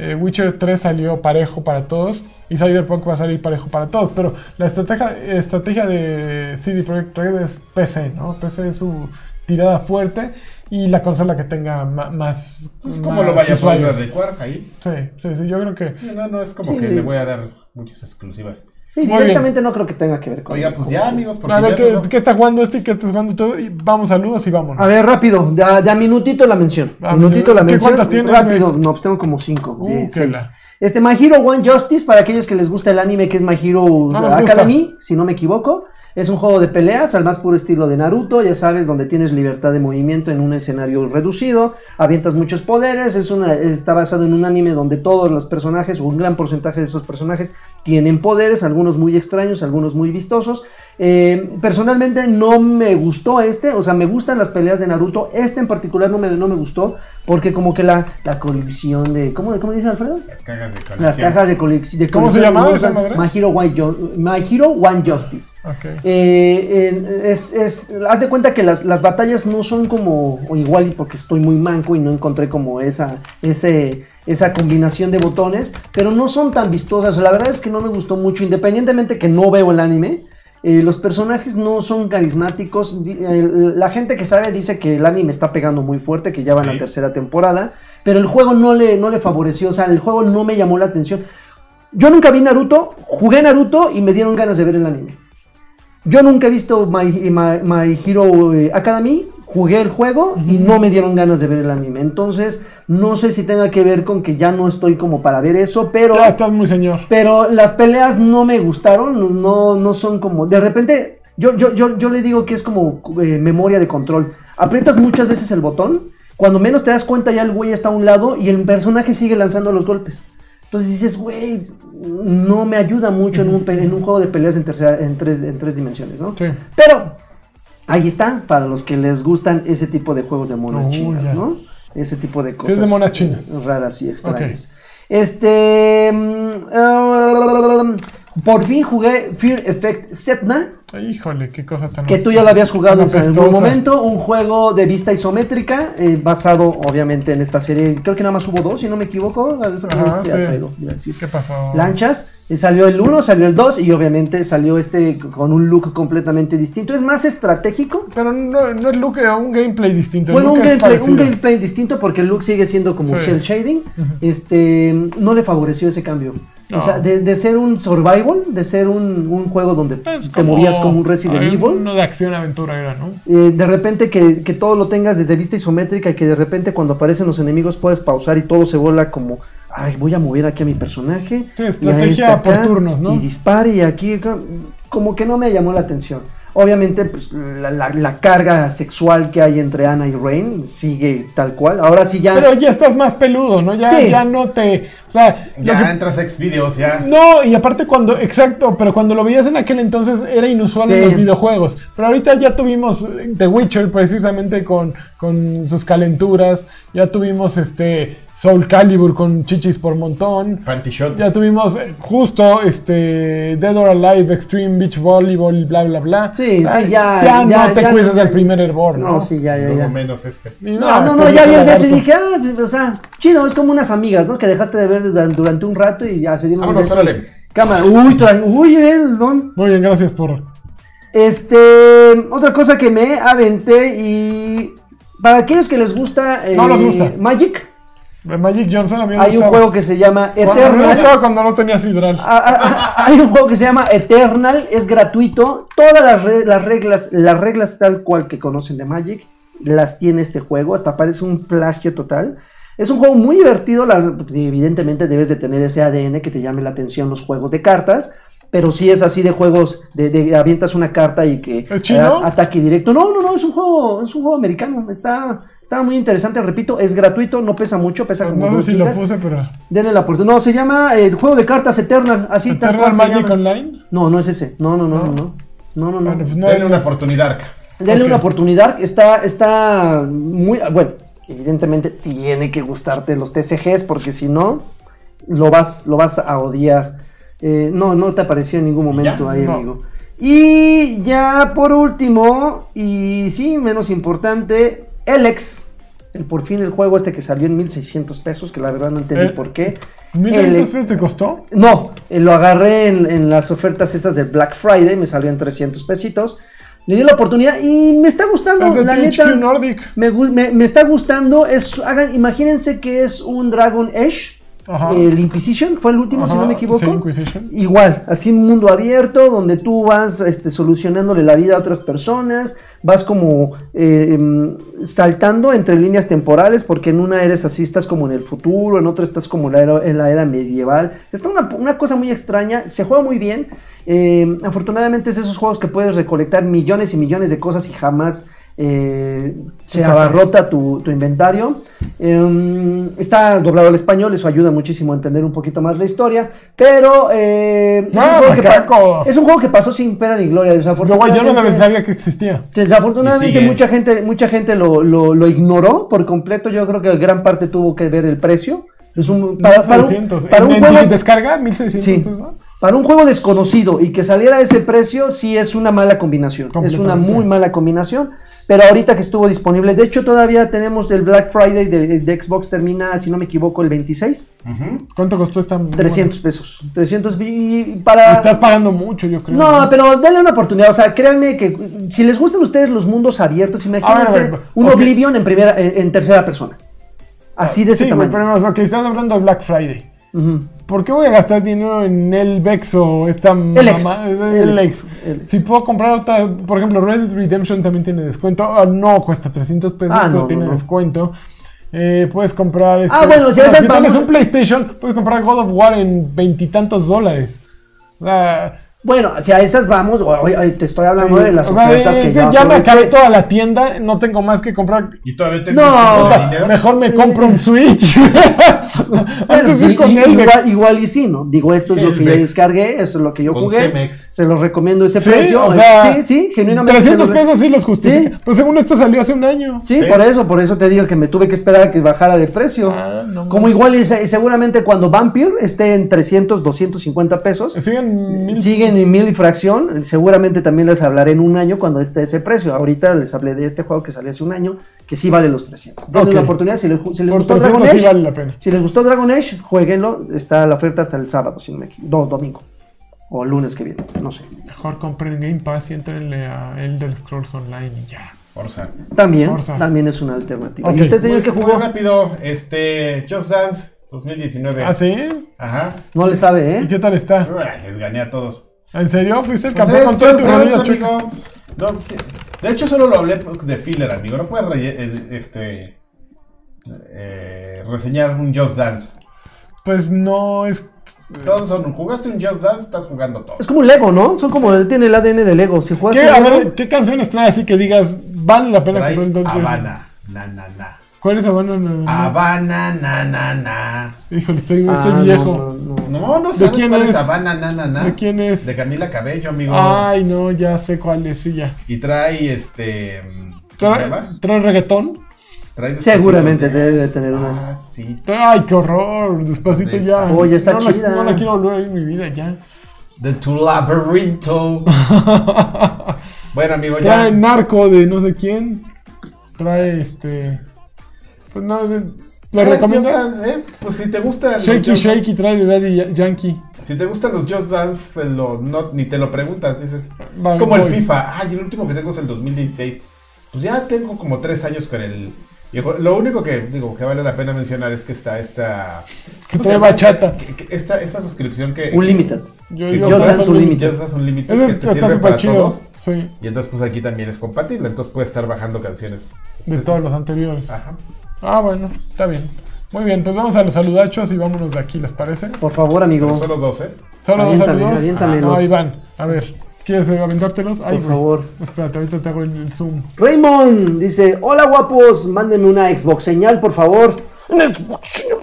Eh, Witcher 3 salió parejo para todos y Cyberpunk va a salir parejo para todos, pero la estrategia, estrategia de CD Projekt Red es PC, ¿no? PC es su tirada fuerte y la consola que tenga más... Pues como más lo vaya a adecuar ahí. Sí, sí, sí, yo creo que... Sí, No, no es como Sí. que le voy a dar muchas exclusivas. Sí, Muy directamente no creo que tenga que ver con Oiga, pues con- ya, amigos, porque A ver, ya ¿qué, está jugando este y qué estás jugando tú? Y vamos, saludos y vámonos. A ver, rápido, de a, de a minutito la mención. Ah, minutito la ¿qué mención. cuántas tienes, Rápido, no, pues tengo como cinco. Uh, seis. la- Este, My Hero One Justice, para aquellos que les gusta el anime que es My Hero nos Academy, si no me equivoco. Es un juego de peleas al más puro estilo de Naruto, ya sabes, donde tienes libertad de movimiento en un escenario reducido, avientas muchos poderes, es está basado en un anime donde todos los personajes, o un gran porcentaje de esos personajes, tienen poderes, algunos muy extraños, algunos muy vistosos. Eh, personalmente no me gustó este, o sea, me gustan las peleas de Naruto, este en particular no me, no me gustó, porque como que la, la colección de... ¿Cómo, ¿Cómo dice Alfredo? Las cajas de colección. Las cajas de colección. de ¿Cómo se colección llamaba me esa madre? My Hero One, Ju- My Hero One Justice. Ok. Eh, es, es- haz de cuenta que las, las batallas no son como o igual y porque estoy muy manco y no encontré como esa, ese, esa combinación de botones, pero no son tan vistosas. La verdad es que no me gustó mucho, independientemente que no veo el anime. Eh, los personajes no son carismáticos. La gente que sabe dice que el anime está pegando muy fuerte, que ya va en la tercera temporada, pero el juego no le, no le favoreció, o sea, el juego no me llamó la atención. Yo nunca vi Naruto, jugué Naruto y me dieron ganas de ver el anime. Yo nunca he visto My, My- My Hero eh, Academy, jugué el juego y no me dieron ganas de ver el anime. Entonces, no sé si tenga que ver con que ya no estoy como para ver eso, pero... Ya estás muy señor. Pero las peleas no me gustaron, no, no son como. De repente, yo, yo, yo, yo le digo que es como eh, memoria de control. Aprietas muchas veces el botón, cuando menos te das cuenta ya el güey está a un lado y el personaje sigue lanzando los golpes. Entonces dices, güey, no me ayuda mucho en un, en un juego de peleas en, tercera- en, tres, en tres dimensiones, ¿no? Sí. Pero ahí está, para los que les gustan ese tipo de juegos de monas Oh, chinas. ¿no? Ese tipo de cosas. de monas chinas. Raras y extrañas. Este. mm, ah, por fin jugué Fear Effect Setna. Híjole, qué cosa tan... Que tú ya lo habías jugado en algún momento. Un juego de vista isométrica. eh, basado, obviamente, en esta serie. Creo que nada más hubo dos, si no me equivoco. Alfredo, Ajá, sí. ¿Qué pasó? Lanchas. Eh, Salió el 1, salió el 2 y obviamente salió este con un look completamente distinto. Es más estratégico. Pero no, no es look, eh, un gameplay distinto. Bueno, un gameplay, un gameplay distinto porque el look sigue siendo como Sí. cel shading. Este no le favoreció ese cambio. O sea, de, de ser un survival, de ser un, un juego donde te movías como un Resident Evil, Uno de acción-aventura era, ¿no? eh, de repente que, que todo lo tengas desde vista isométrica y que de repente cuando aparecen los enemigos puedes pausar y todo se vuela como, ay, voy a mover aquí a mi personaje. Sí, y estrategia este por turnos, ¿no? Y dispare y aquí, como que no me llamó la atención. Obviamente, pues la, la- la carga sexual que hay entre Ana y Rain sigue tal cual. Ahora sí ya. Pero ya estás más peludo, ¿no? Ya, Sí. ya no te... O sea, Ya que- entras a Xvideos, ya. No, y aparte cuando, exacto, pero cuando lo veías en aquel entonces era inusual en los videojuegos. Pero ahorita ya tuvimos eh, The Witcher precisamente con, con sus calenturas, ya tuvimos este Soul Calibur con chichis por montón. Panty Shot. Ya tuvimos eh, justo este Dead or Alive Extreme Beach Volleyball, bla bla bla. Sí, Ah, sí, ya. Ya, ya, no te ya, cuidas ya, del primer hervor, ¿no? No, sí, ya, ya, Luego ya. menos este. No, no, este no, ya el beso y dije, ah, o sea, chido, es como unas amigas, ¿no? Que dejaste de ver durante, un rato y ya se dieron Vámonos, órale. Cámara, uy, tra- uy, ven, don. Muy bien, gracias por... Este, otra cosa que me aventé y para aquellos que les gusta, eh, No les gusta. Magic, Magic Johnson a mí me hay un juego que se llama Cuando- me Eternal. gustaba cuando no tenía sidral. Ah, ah, ah, Hay un juego que se llama Eternal, es gratuito. Todas las, re- las reglas, las reglas tal cual que conocen de Magic, las tiene este juego. Hasta parece un plagio total. Es un juego muy divertido. la- evidentemente debes de tener ese ADN que te llame la atención los juegos de cartas. Pero sí es así de juegos de, de avientas una carta y que eh, ataque directo. No, no, no, es un juego, es un juego americano. Está, está muy interesante, repito, es gratuito, no pesa mucho, pesa como No sé si lo puse, pero. Denle la oportunidad. No, se llama el juego de cartas Eternal, así tal ¿Eternal se Magic llama. Online? No, no es ese. No, no, no, No. no. No, no, no. no. Bueno, pues no Denle una oportunidad. Denle Ok. una oportunidad. Está, está muy. Bueno, evidentemente tiene que gustarte los TCGs, porque si no, lo vas, lo vas a odiar. Eh, no, no te apareció en ningún momento ¿Ya? ahí, No. amigo. Y ya por último, y sí, menos importante, Elex. El, por fin el juego este que salió en 1600 pesos, que la verdad no entendí Eh, por qué. ¿1.500 Ele- pesos te costó? no, eh, lo agarré en, en las ofertas estas del Black Friday, me salió en 300 pesitos. Le di la oportunidad y me está gustando, Es de la neta. Me, me- me está gustando. Es, hagan, imagínense que es un Dragon Edge. Ajá. El Inquisition fue el último, si no me equivoco. Inquisition. Igual, así un mundo abierto donde tú vas este, solucionándole la vida a otras personas, vas como eh, em, saltando entre líneas temporales, porque en una eres así, estás como en el futuro, en otra estás como en la era, en la era medieval. Está una, una cosa muy extraña, se juega muy bien. eh, afortunadamente es esos juegos que puedes recolectar millones y millones de cosas y jamás eh, se abarrota tu, tu inventario. Em, está doblado al español, eso ayuda muchísimo a entender un poquito más la historia. Pero eh, es, un ¡Ah, juego que es un juego que pasó sin pena ni gloria. Yo, Desafortunadamente, yo no sabía que existía. desafortunadamente mucha gente, mucha gente lo, lo- lo ignoró por completo. Yo creo que gran parte tuvo que ver el precio. Es un, para, para un- 1600. para un ¿En juego, descarga? 1600 Sí. para un juego desconocido y que saliera a ese precio, sí es una mala combinación. Es una muy mala combinación. Pero ahorita que estuvo disponible, de hecho todavía tenemos el Black Friday de, de Xbox, termina, si no me equivoco, el 26. Ujú. ¿Cuánto costó esta? 300 pesos. 300 y para... Estás pagando mucho, yo creo. No, pero denle una oportunidad. O sea, créanme que si les gustan a ustedes los mundos abiertos, imagínense A ver, a ver, un. Oblivion en primera, en, en tercera persona. Así de ese Sí, tamaño. pero ok, estás hablando de Black Friday. Ujú. ¿Por qué voy a gastar dinero en el Vex o esta Elex. mamá- Elex. Elex? Elex. Si puedo comprar otra, por ejemplo, Red Dead Redemption también tiene descuento. Ah, no cuesta 300 pesos, Ah, pero no, tiene no, descuento. Eh, puedes comprar. este- Ah, bueno, si a esas tienes un PlayStation, puedes comprar God of War en veintitantos dólares. O sea, Bueno, si a esas vamos, o- o- te estoy hablando de las o sea, ofertas que ya ya me acabé toda la tienda, no tengo más que comprar. Y todavía tengo No. de dinero. Mejor me compro un Switch. Bueno, sí, con i- el igual, igual y sí, ¿no? Digo, esto es lo que yo Elvex. descargué, esto es lo que yo Con jugué. Cemex. Se los recomiendo ese Sí, precio. o sea, sí, sí, genuinamente. 300 se los- pesos sí los justifica. Sí. Pues según esto salió hace un año. Sí, Sí. por eso, por eso te digo que me tuve que esperar a que bajara de precio. Ah, no Como igual y se- seguramente cuando Vampire esté en 300, 250 pesos, Siguen mil. siguen en mil y fracción, seguramente también les hablaré en un año cuando esté ese precio. Ahorita les hablé de este juego que salió hace un año, que sí vale los 300. Denle una oportunidad, si les, si les Por gustó 300 Dragon sí Age, vale la pena. si les gustó Dragon Age, jueguenlo, está la oferta hasta el sábado, si no me equivoco, no, domingo, o lunes que viene, no sé. Mejor compren Game Pass y entrenle a Elder Scrolls Online y ya. Forza. También, Forza. también es una alternativa. Ok. ¿Y usted, señor, Muy, qué muy jugó? rápido, este, Just Dance 2019. ¿Ah, sí? Ajá. No le sabe, ¿Y ¿eh? qué tal está? Les gané a todos. ¿En serio? ¿Fuiste el Pues campeón es con todo tu amigo. No, sí. de hecho, solo lo hablé de filler, amigo. No puedes eh, este, eh, reseñar un Just Dance. Pues no es. Todos son, jugaste un Just Dance, estás jugando todo. Es como un Lego, ¿no? Son como, tiene el ADN de Lego. Si jugaste ¿Qué, a Lego, ver, ¿qué canciones trae así que digas vale la pena comprar el Habana, na, na, na. ¿Cuál es Habana? Na, na, na. Híjole, estoy, Ah, estoy viejo. no, no. No, no sabes quién cuál es es? Habana, na, na, na. ¿De quién es? De Camila Cabello, amigo. Ay, no, ya sé cuál es, sí, ya. Y trae este. ¿Cómo se ¿Trae, trae reggaetón? Trae Seguramente debe de tener una. Ah, sí. Ay, qué horror. Despacito ya. Despacito. Oye, está no la- chida. no la quiero volver a ver en mi vida ya. The Tu Laberinto. bueno, amigo, ya. Trae narco de no sé quién. Trae este. Pues no, ¿lo Dance, eh, Pues si te gustan los Shaky Shaky trae de Daddy Ya- Yankee. Si te gustan los Just Dance, pues lo- no, ni te lo preguntas. Dices, es como el. FIFA. Ay, el último que tengo es el 2016. Pues ya tengo como tres años con el. Lo único que digo que vale la pena mencionar es que está esta. Que ¿cómo se trae bachata. Que- que- Esta, esta suscripción que. Unlimited. Yo digo, Just Dance Unlimited. Just Dance Unlimited que está te sirve súper para chido. todos. Sí, Y entonces, pues aquí también es compatible. Entonces puedes estar bajando canciones. de todos los anteriores. Ajá. Ah, bueno, está bien. Muy bien, pues vamos a los saludachos y vámonos de aquí, ¿les parece? Por favor, Pero amigo. solo dos, ¿eh? Solo dos saludos. Ah, ahí van. A ver, ¿quieres eh, aventártelos? Ay, Por güey. favor. Espérate, ahorita te hago el, el zoom. Raymond dice, hola guapos, mándenme una Xbox señal, por favor. Una Xbox señal.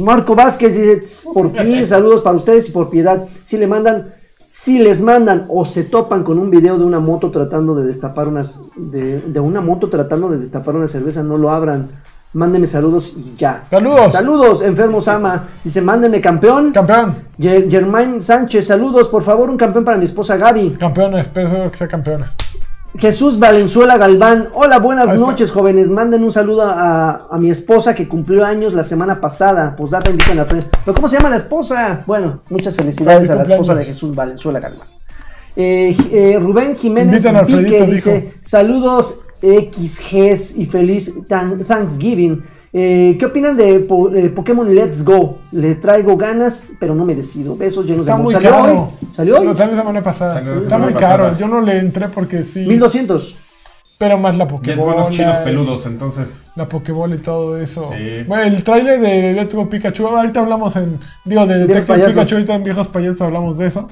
Marco Vázquez dice, "Tss, por fin, saludos para ustedes y por piedad. Si le mandan, si les mandan o se topan con un video de una moto tratando de destapar unas, de, de una moto tratando de destapar una cerveza, no lo abran. Mándenme saludos y ya. ¡Saludos! Saludos, enfermo Sama. Dice, mándenme campeón. Campeón, Ge- Germain Sánchez, saludos, por favor, un campeón para mi esposa Gaby. campeona, espero que sea campeona. Jesús Valenzuela Galván, hola, buenas noches, jóvenes. Manden un saludo a, a mi esposa que cumplió años la semana pasada. Pues data invitan a ¿Pero cómo se llama la esposa? Bueno, muchas felicidades a la esposa de Jesús Valenzuela Galván. Eh, eh, Rubén Jiménez dijo. dice: Saludos XGs y feliz Thanksgiving. Eh, ¿Qué opinan de po- eh, Pokémon Let's Go? Le traigo ganas, pero no me decido. Besos llenos Está de amor. muy ¿Salió caro. hoy? ¿Salió hoy? No, salió semana pasada. Salió Está semana muy caro. pasada. Yo no le entré porque sí. 1200. Pero más la Pokébola. buenos chinos peludos, entonces. La Pokébola y todo eso. Sí. Bueno, el tráiler de Let's Go Pikachu. Ahorita hablamos en. Digo, de Viejos Detective payasos. Pikachu. Ahorita en Viejos Payasos hablamos de eso.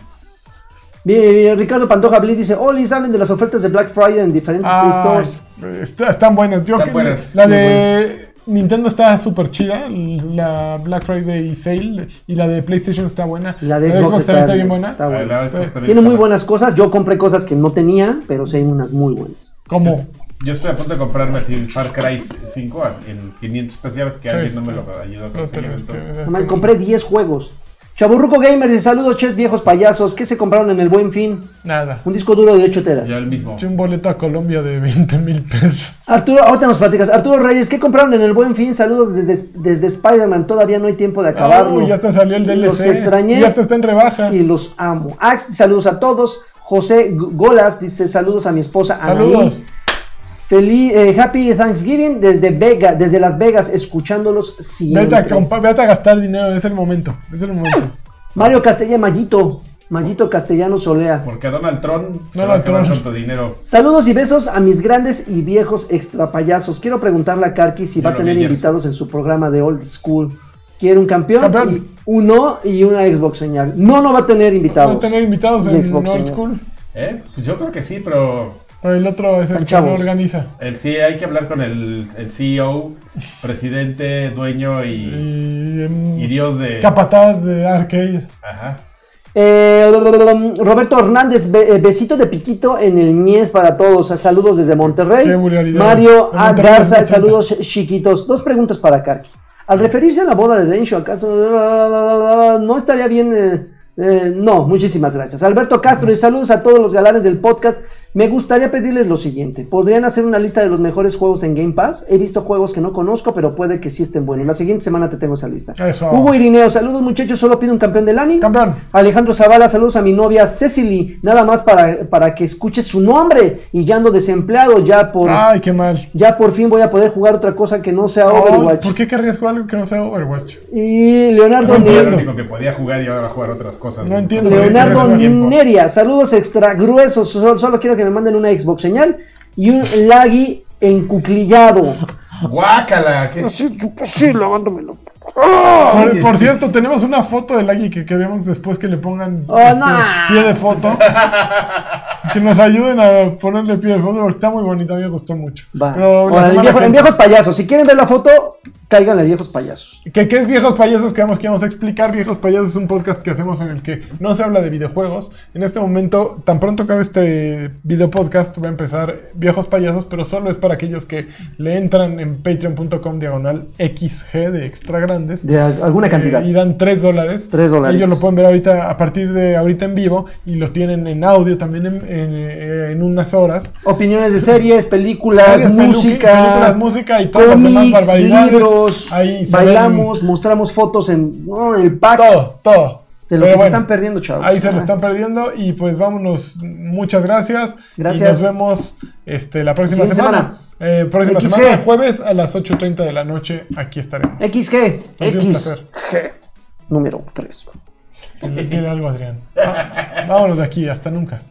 Bien, bien, Ricardo Pantoja Blitz dice, Oli, ¿saben de las ofertas de Black Friday en diferentes Ay, stores? est- están buenas. Yo Están buenas, La de Nintendo está súper chida. La Black Friday Sale. Y la de PlayStation está buena. La de Xbox también está, bien buena. está buena. la Xbox Tiene muy buena. buenas cosas. Yo compré cosas que no tenía, pero sí hay unas muy buenas. ¿Cómo? Yo estoy a punto de comprarme así el Far Cry 5 a- en 500 pesos. Ya ves que alguien no me lo ayudó a conseguir. entonces. Además, compré 10 juegos. Chaburruco Gamer dice, saludos, ches viejos payasos. ¿Qué se compraron en el Buen Fin? Nada. Un disco duro de 8 teras. Ya el mismo. Un boleto a Colombia de 20 mil pesos. Arturo, ahorita nos platicas. Arturo Reyes, ¿qué compraron en el Buen Fin? Saludos desde, desde Spider-Man. Todavía no hay tiempo de acabarlo. Uy, ya te salió el DLC. Los extrañé. Y ya está en rebaja. y los amo. Ax, saludos a todos. José Golas dice saludos a mi esposa Anaí. Saludos. Feliz, eh, happy Thanksgiving desde Vega, desde Las Vegas, escuchándolos siempre. Vete a, compa- vete a gastar dinero, es el momento. Es el momento. Mario Castella Mayito, Mayito Castellano Solea. Porque a Donald Trump se Donald va a acabar Trump. con tu dinero. Saludos y besos a mis grandes y viejos extra payasos. Quiero preguntarle a Karki si Yo va a tener invitados en su programa de Old School. Quiere un campeón, Campeón. y uno y una Xbox señal. No, no va a tener invitados. ¿Va a tener invitados en Xbox, Old señor. School? ¿Eh? Pues yo creo que sí, pero Pero el otro es el que no chavos. organiza. el, sí hay que hablar con el, el CEO, presidente, dueño y, Y, y dios de... Capataz de Arcade. Ajá. Eh, Roberto Hernández, be- eh, besito de piquito en el Mies para todos. Saludos desde Monterrey. Mario A. Garza, 80. saludos chiquitos. Dos preguntas para Karki. Al referirse a la boda de Densho, ¿acaso no estaría bien? eh, eh, no, muchísimas gracias. Alberto Castro, y saludos a todos los galanes del podcast. Me gustaría pedirles lo siguiente: ¿podrían hacer una lista de los mejores juegos en Game Pass? He visto juegos que no conozco, pero puede que sí estén buenos. La siguiente semana te tengo esa lista. Eso. Hugo Irineo, saludos muchachos. Solo pido un campeón del ANI. Campeón. Alejandro Zavala, saludos a mi novia Cecily, nada más para, para que escuche su nombre y ya ando desempleado, ya por, Ay, qué mal. ya por fin voy a poder jugar otra cosa que no sea Overwatch. ¿Por qué querrías jugar algo que no sea Overwatch? Y Leonardo, No Era Ne- el entiendo. único que podía jugar y ahora va a jugar otras cosas. No entiendo. Leonardo. Neria, saludos extra gruesos, solo, solo quiero que me manden una Xbox señal y un laggy encuclillado. Guácala, ¿qué? Sí, sí, lavándomelo. Por, por cierto, tenemos una foto del Agui que queremos después que le pongan Oh, este, no. pie de foto. que nos ayuden a ponerle pie de foto porque está muy bonita, a mí me gustó mucho. Va. Pero que- en viejos payasos, si quieren ver la foto, cáiganle viejos payasos. ¿Qué, qué es Viejos Payasos? Que vamos, que vamos a explicar. Viejos Payasos es un podcast que hacemos en el que no se habla de videojuegos. En este momento, tan pronto acabe este video podcast, va a empezar Viejos Payasos, pero solo es para aquellos que le entran en patreon.com diagonal XG de extra grandes. De al- alguna cantidad. Eh, y dan 3 dólares. Tres dólares. Ellos lo pueden ver ahorita a partir de ahorita en vivo y lo tienen en audio también en, en, eh, en unas horas. Opiniones de series, películas, Series, música, películas, música y todas las demás cómics, barbaridades. libros, Ahí se bailamos, mostramos fotos en, no, en el pack Todo, todo. de lo Pero que se están perdiendo, chavos. Ahí se lo están perdiendo y pues vámonos. Muchas gracias. Gracias. Y nos vemos este, la próxima Siguiente semana. Eh, próxima XG. semana, jueves a las 8.30 de la noche. Aquí estaremos. XG. XG, número 3. Dile algo, Adrián. Vámonos de aquí. Hasta nunca.